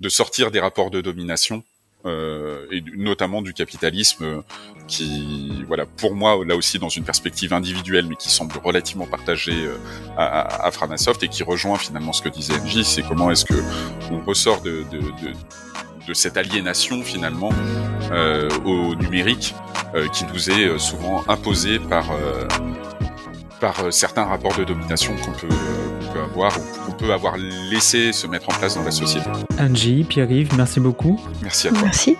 de sortir des rapports de domination. Euh, et notamment du capitalisme qui voilà pour moi là aussi dans une perspective individuelle mais qui semble relativement partagée euh, à, à, Framasoft et qui rejoint finalement ce que disait MJ c'est comment est-ce que on ressort de, de, de de cette aliénation finalement euh, au numérique euh, qui nous est souvent imposée par par euh, certains rapports de domination qu'on peut, peut, avoir ou qu'on peut avoir laissé se mettre en place dans la société. Angie, Pierre-Yves, merci beaucoup. Merci à toi. Merci.